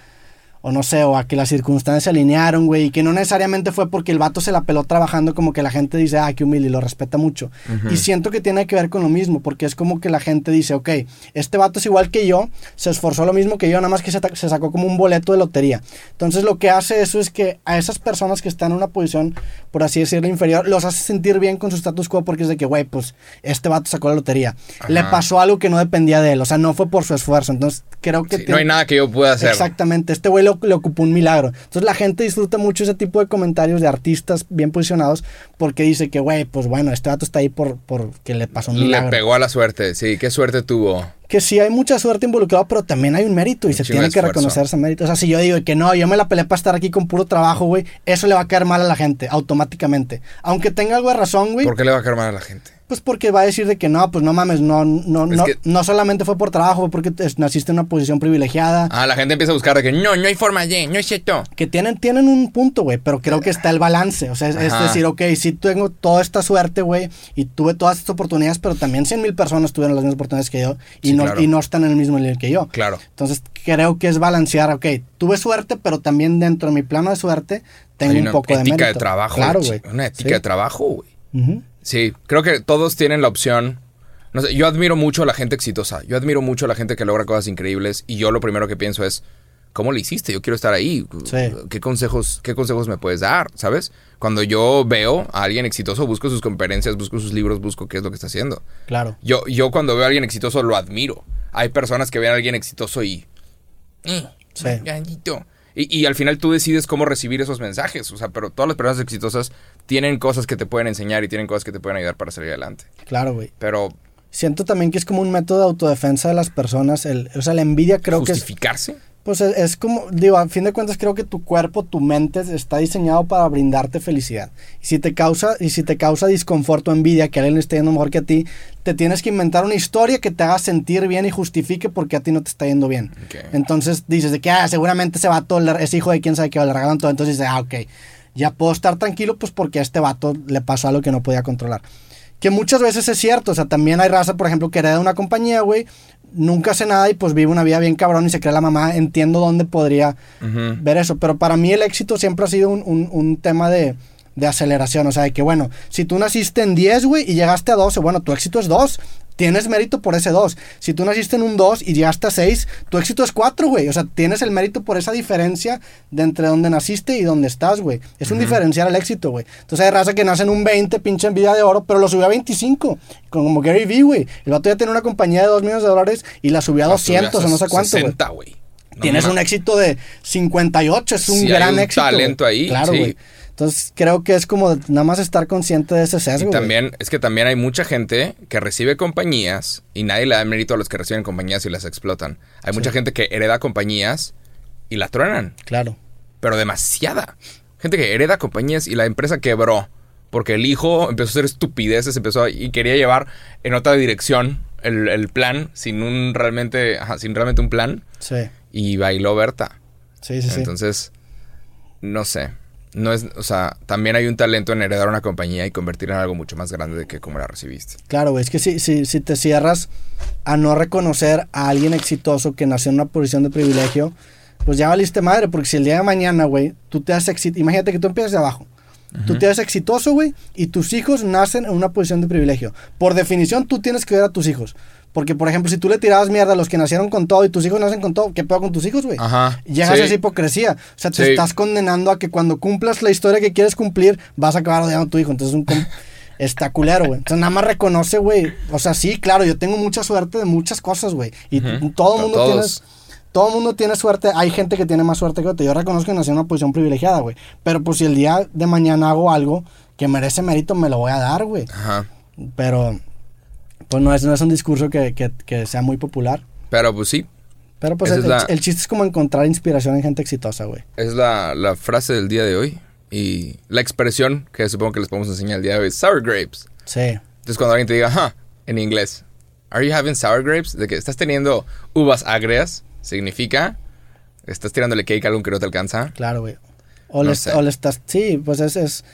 o no sé, o a que las circunstancias se alinearon, güey, y que no necesariamente fue porque el vato se la peló trabajando, como que la gente dice, ah, qué humilde, y lo respeta mucho. Y siento que tiene que ver con lo mismo, porque es como que la gente dice, ok, este vato es igual que yo, se esforzó lo mismo que yo, nada más que se, sacó como un boleto de lotería. Entonces lo que hace eso es que a esas personas que están en una posición, por así decirlo, inferior, los hace sentir bien con su status quo, porque es de que, güey, pues este vato sacó la lotería. Le pasó algo que no dependía de él, o sea, no fue por su esfuerzo. Entonces creo que... Sí, no hay nada que yo pueda hacer. Exactamente, este güey lo- le ocupó un milagro. Entonces la gente disfruta mucho ese tipo de comentarios de artistas bien posicionados porque dice que, güey, pues bueno, este vato está ahí por, por que le pasó un Le milagro. pegó a la suerte, sí, qué suerte tuvo. Que sí hay mucha suerte involucrada, pero también hay un mérito y Un se tiene que reconocer ese mérito. O sea, si yo digo que no, yo me la peleé para estar aquí con puro trabajo, güey, eso le va a caer mal a la gente, automáticamente. Aunque tenga algo de razón, güey, ¿Por qué le va a caer mal a la gente? Pues porque va a decir de que no, pues no mames, no, no, no, que- no solamente fue por trabajo, fue porque te- naciste en una posición privilegiada. Ah, la gente empieza a buscar de que no, no hay forma de, no es cierto. que tienen, tienen un punto, güey, pero creo que está el balance. O sea, es, decir, ok, sí tengo toda esta suerte, güey, y tuve todas estas oportunidades, pero también 100 mil personas tuvieron las mismas oportunidades que yo y, Sí, no, claro. y no están en el mismo nivel que yo. Claro. Entonces, creo que es balancear, ok, tuve suerte, pero también dentro de mi plano de suerte tengo Hay un una poco de ética mérito. de trabajo. Claro, güey. Una ética Sí. de trabajo, güey. Ujú. Sí, creo que todos tienen la opción. No sé, yo admiro mucho a la gente exitosa. Yo admiro mucho a la gente que logra cosas increíbles. Y yo lo primero que pienso es, ¿cómo lo hiciste? Yo quiero estar ahí. Sí. ¿Qué consejos, qué consejos me puedes dar? ¿Sabes? Cuando yo veo a alguien exitoso, busco sus conferencias, busco sus libros, busco qué es lo que está haciendo. Claro. Yo, yo cuando veo a alguien exitoso lo admiro. Hay personas que ven a alguien exitoso y... "Eh, Sí. gallito". Y, y al final tú decides cómo recibir esos mensajes. O sea, pero todas las personas exitosas tienen cosas que te pueden enseñar y tienen cosas que te pueden ayudar para salir adelante. Claro, güey. Pero Siento también que es como un método de autodefensa de las personas. El, o sea, la envidia creo que justificarse. Pues es, es como, digo, a fin de cuentas creo que tu cuerpo, tu mente está diseñado para brindarte felicidad. Y si te causa, y si te causa disconfort o envidia que alguien le esté yendo mejor que a ti, te tienes que inventar una historia que te haga sentir bien y justifique porque a ti no te está yendo bien. Entonces dices de que ah, seguramente ese vato es hijo de quién sabe qué, le regalan todo. Entonces dices, ah, ok, ya puedo estar tranquilo pues porque a este vato le pasó algo que no podía controlar. Que muchas veces es cierto, o sea, también hay raza, por ejemplo, que hereda una compañía, güey, nunca hace nada y pues vive una vida bien cabrón y se cree la mamá. Entiendo dónde podría ver eso, pero para mí el éxito siempre ha sido un, un- un tema de, de aceleración, o sea, de que bueno, si tú naciste en 10, güey, y llegaste a 12, bueno, tu éxito es 2. Tienes mérito por ese 2. Si tú naciste en un 2 y llegaste a 6, tu éxito es 4, güey. O sea, tienes el mérito por esa diferencia de entre donde naciste y donde estás, güey. Es un diferencial el éxito, güey. Entonces hay raza que nace en un 20, pinche envidia de oro, pero lo subió a 25. Como Gary Vee, güey. El vato ya tiene una compañía de 2 millones de dólares y la subió a 200 o no sé cuánto, güey. 60, güey. No Tienes un mames. éxito de 58, es un Sí, hay gran un éxito. güey. talento ahí, Claro, sí. Entonces creo que es como nada más estar consciente de ese sesgo. Y güey. también, es que también hay mucha gente que recibe compañías y nadie le da mérito a los que reciben compañías y las explotan. Hay mucha gente que hereda compañías y la truenan, Claro. pero demasiada. Gente que hereda compañías y la empresa quebró porque el hijo empezó a hacer estupideces, empezó a- y quería llevar en otra dirección el, el plan sin un realmente, ajá, sin realmente un plan Sí. y bailó Berta. Sí, sí, sí. Entonces, no sé. No es, o sea, también hay un talento en heredar una compañía y convertirla en algo mucho más grande de que como la recibiste. Claro. Es que si, si, si te cierras a no reconocer a alguien exitoso que nació en una posición de privilegio, pues ya valiste madre. Porque si el día de mañana, güey, tú te haces exitoso. Imagínate que tú empiezas de abajo. Tú te haces exitoso, güey, y tus hijos nacen en una posición de privilegio. Por definición, tú tienes que ver a tus hijos. Porque, por ejemplo, si tú le tirabas mierda a los que nacieron con todo y tus hijos nacen con todo, ¿qué pedo con tus hijos, güey? Ajá. Llegas Sí. a esa hipocresía. O sea, te Sí. estás condenando a que cuando cumplas la historia que quieres cumplir, vas a acabar odiando a tu hijo. Entonces, un [LAUGHS] está culero, güey. Entonces, nada más reconoce, güey. O sea, sí, claro, yo tengo mucha suerte de muchas cosas, güey. Y todo el mundo todos. tiene. Todo el mundo tiene suerte. Hay gente que tiene más suerte que otra. Yo reconozco que nací en una posición privilegiada, güey. Pero pues si el día de mañana hago algo que merece mérito, me lo voy a dar, güey. Ajá. Pero, pues no es, no es un discurso que, que- que sea muy popular. Pero pues sí, Pero pues el, la- el chiste es como encontrar inspiración en gente exitosa, güey. es la, la frase del día de hoy. Y la expresión que supongo que les podemos enseñar el día de hoy es sour grapes. Sí. Entonces cuando alguien te diga, ajá, en inglés, ¿Are you having sour grapes? De que estás teniendo uvas agrias, significa, estás tirándole cake a algo que no te alcanza. Claro, güey. O, No le, o le estás. Sí, pues es, es.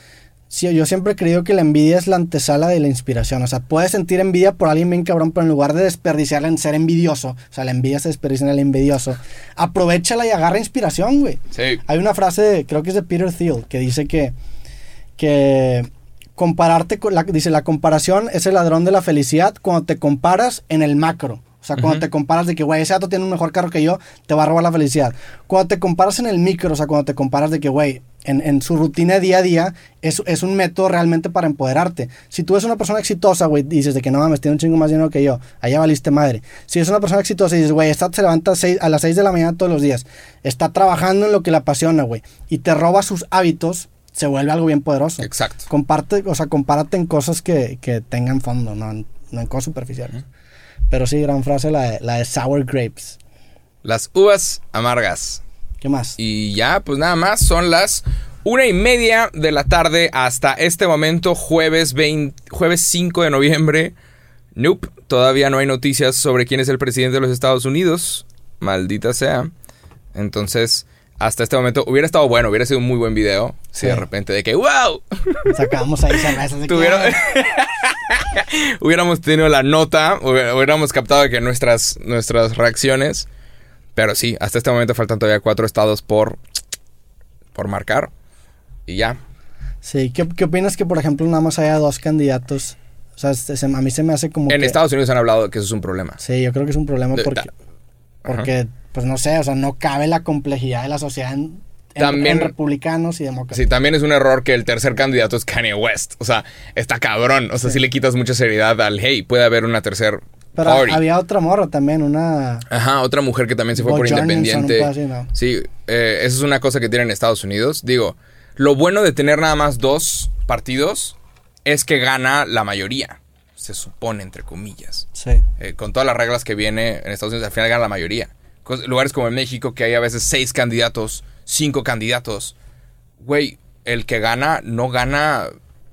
Sí, yo siempre he creído que la envidia es la antesala de la inspiración. O sea, puedes sentir envidia por alguien bien cabrón, pero en lugar de desperdiciarla en ser envidioso, o sea, la envidia se desperdicia en el envidioso, aprovechala y agarra inspiración, güey. Sí. Hay una frase, creo que es de Peter Thiel, que dice que, que compararte con la, dice, la comparación es el ladrón de la felicidad cuando te comparas en el macro. O sea, cuando te comparas de que, güey, ese dato tiene un mejor carro que yo, te va a robar la felicidad. Cuando te comparas en el micro, o sea, cuando te comparas de que, güey, en, en su rutina día a día, es, es un método realmente para empoderarte. Si tú eres una persona exitosa, güey, dices de que no mames, tiene un chingo más dinero que yo, allá valiste madre. Si eres una persona exitosa y dices, güey, esta se levanta a, seis- a las 6 de la mañana todos los días, está trabajando en lo que le apasiona, güey, y te roba sus hábitos, se vuelve algo bien poderoso. Exacto. Comparte, o sea, compárate en cosas que, que tengan fondo, no en, no en cosas superficiales. Pero sí, gran frase la de, la de sour grapes. Las uvas amargas. ¿Qué más? Y ya, pues nada más, son las una y media de la tarde hasta este momento, jueves, 20 jueves 5 de noviembre. Nope, todavía no hay noticias sobre quién es el presidente de los Estados Unidos. Maldita sea. Entonces, hasta este momento hubiera estado bueno, hubiera sido un muy buen video. Si Sí. de repente de que, wow, Sacamos ahí cervezas de que, Tuvieron- "Ah, [LAUGHS] hubiéramos tenido la nota, hubi- hubiéramos captado que nuestras, nuestras reacciones. Pero sí, hasta este momento faltan todavía cuatro estados por, por marcar. Y ya. Sí, ¿qué, qué opinas que, por ejemplo, nada más haya dos candidatos? O sea, se- se- a mí se me hace como En que... Estados Unidos han hablado que eso es un problema. Sí, yo creo que es un problema porque pues no sé, o sea, no cabe la complejidad de la sociedad en, También- en republicanos y demócratas. Sí, también es un error que el tercer candidato es Kanye West. O sea, está cabrón. O sea, Sí. si le quitas mucha seriedad al, hey, puede haber una tercer Pero party. había otra morra también, una... Ajá, otra mujer que también se fue Bo por independiente. Sí, eh, eso es una cosa que tienen en Estados Unidos. Digo, lo bueno de tener nada más dos partidos es que gana la mayoría. Se supone, entre comillas. Sí. Eh, con todas las reglas que viene en Estados Unidos, al final gana la mayoría. Lugares como en México, que hay a veces seis candidatos, cinco candidatos. Güey, el que gana, no gana,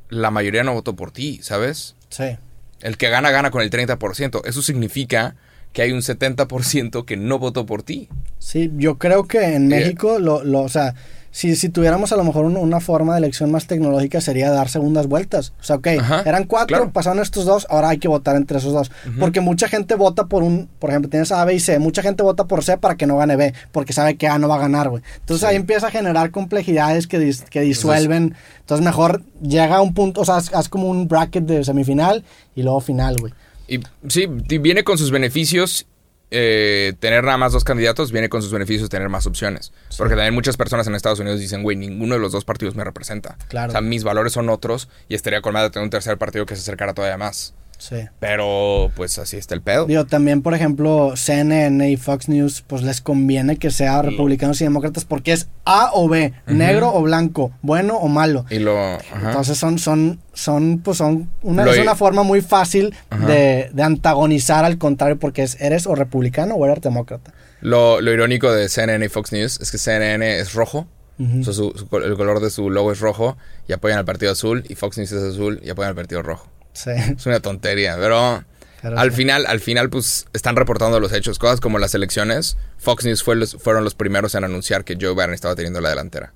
la mayoría no votó por ti, ¿sabes? Sí. El que gana, gana con el 30%. Eso significa que hay un 70% que no votó por ti. Sí, yo creo que en. México, lo, lo, o sea, si, si tuviéramos a lo mejor un- una forma de elección más tecnológica sería dar segundas vueltas. O sea, ok, Ajá, eran cuatro, claro. pasaron estos dos, ahora hay que votar entre esos dos. Porque mucha gente vota por un, por ejemplo, tienes A, B y C, mucha gente vota por C para que no gane B, porque sabe que A no va a ganar, güey. Entonces ahí empieza a generar complejidades que, dis- que disuelven. Entonces mejor llega a un punto, o sea, haz, haz como un bracket de semifinal y luego final, güey. Y sí, y viene con sus beneficios eh, tener nada más dos candidatos, viene con sus beneficios tener más opciones. Porque también muchas personas en Estados Unidos dicen, güey, ninguno de los dos partidos me representa. Claro. O sea, mis valores son otros y estaría con de tener un tercer partido que se acercara todavía más. Sí. Pero, pues así está el pedo. Digo, también, por ejemplo, CNN y Fox News, pues les conviene que sea republicanos y demócratas porque es A o B, negro o blanco, bueno o malo. Y lo... ajá. Entonces son, son, son, pues son una, Lo es una forma muy fácil de, de antagonizar al contrario porque es, eres o republicano o eres demócrata. Lo, lo irónico de CNN y Fox News es que CNN es rojo. O sea, su- su el color de su logo es rojo y apoyan al partido azul. Y Fox News es azul y apoyan al partido rojo. Sí. Es una tontería, pero... Pero al sí. final, al final, pues están reportando los hechos. Cosas como las elecciones. Fox News fue los- fueron los primeros en anunciar que Joe Biden estaba teniendo la delantera.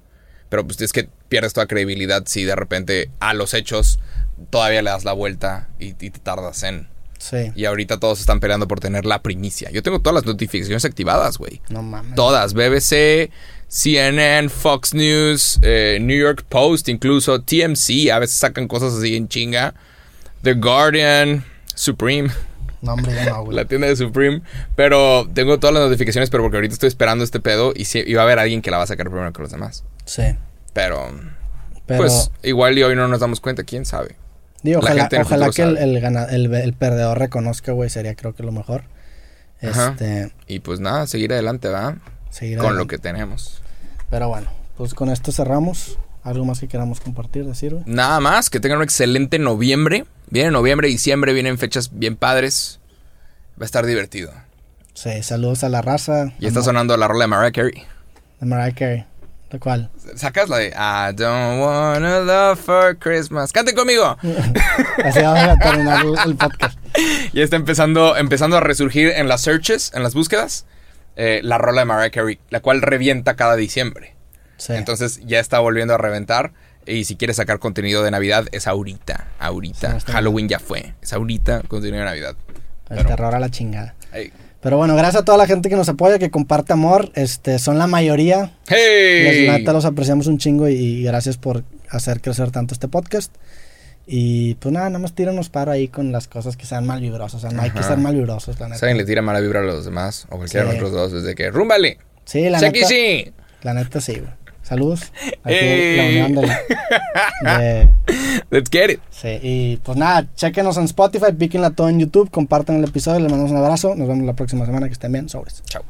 Pero pues es que pierdes toda credibilidad si de repente a los hechos todavía le das la vuelta y, y te tardas en. Sí. Y ahorita todos están peleando por tener la primicia. Yo tengo todas las notificaciones activadas, güey. No mames. Todas. BBC, CNN, Fox News, eh, New York Post, incluso TMC. A veces sacan cosas así en chinga. The Guardian, Supreme. No, hombre, ya no, güey. La tienda de Supreme. Pero tengo todas las notificaciones, pero porque ahorita estoy esperando este pedo y, sí, y va a haber alguien que la va a sacar primero que los demás. Sí. Pero, Pero, pues igual y hoy no nos damos cuenta, quién sabe. digo, ojalá, que el, el, gana- el, el perdedor reconozca, güey, sería creo que lo mejor. Ajá. Este, Y pues nada, seguir adelante, ¿va? seguir Con lo que tenemos. Pero bueno, pues con esto cerramos. ¿Algo más que queramos compartir, decir, güey? Nada más, que tengan un excelente noviembre. Viene noviembre, diciembre, vienen fechas bien padres. Va a estar divertido. Sí, saludos a la raza. Y está sonando la rola de Mariah Carey. De Mariah Carey. ¿De cuál? ¿Sacas la de I don't wanna love for Christmas? ¡Canten conmigo! [LAUGHS] Así vamos a terminar el, podcast. [LAUGHS] Ya está empezando, empezando a resurgir en las searches, en las búsquedas, eh, la rola de Mariah Carey, la cual revienta cada diciembre. Sí. Entonces ya está volviendo a reventar. Y si quieres sacar contenido de Navidad, es ahorita. Ahorita. Sí, Halloween ya fue. Es ahorita contenido de Navidad. El Pero- terror a la chingada. Pero bueno, gracias a toda la gente que nos apoya, que comparte amor. Este, son la mayoría. ¡Hey! Neta los apreciamos un chingo y, y gracias por hacer crecer tanto este podcast. Y pues nada, nada más tíranos paro ahí con las cosas que sean mal vibrosas. O sea, no hay que Ajá. ser mal vibrosos, la neta. Alguien le tira mala vibra a los demás, o cualquiera de Sí. nosotros dos, desde que rúmbale. Sí, la neta. sí. La neta sí, güey. Saludos. Aquí Ey. la unión de, la- [LAUGHS] de- Let's get it. Sí, y pues nada, chequenos en Spotify, píquenla todo en YouTube, compartan el episodio, les mandamos un abrazo. Nos vemos la próxima semana, que estén bien, sobres. Chao.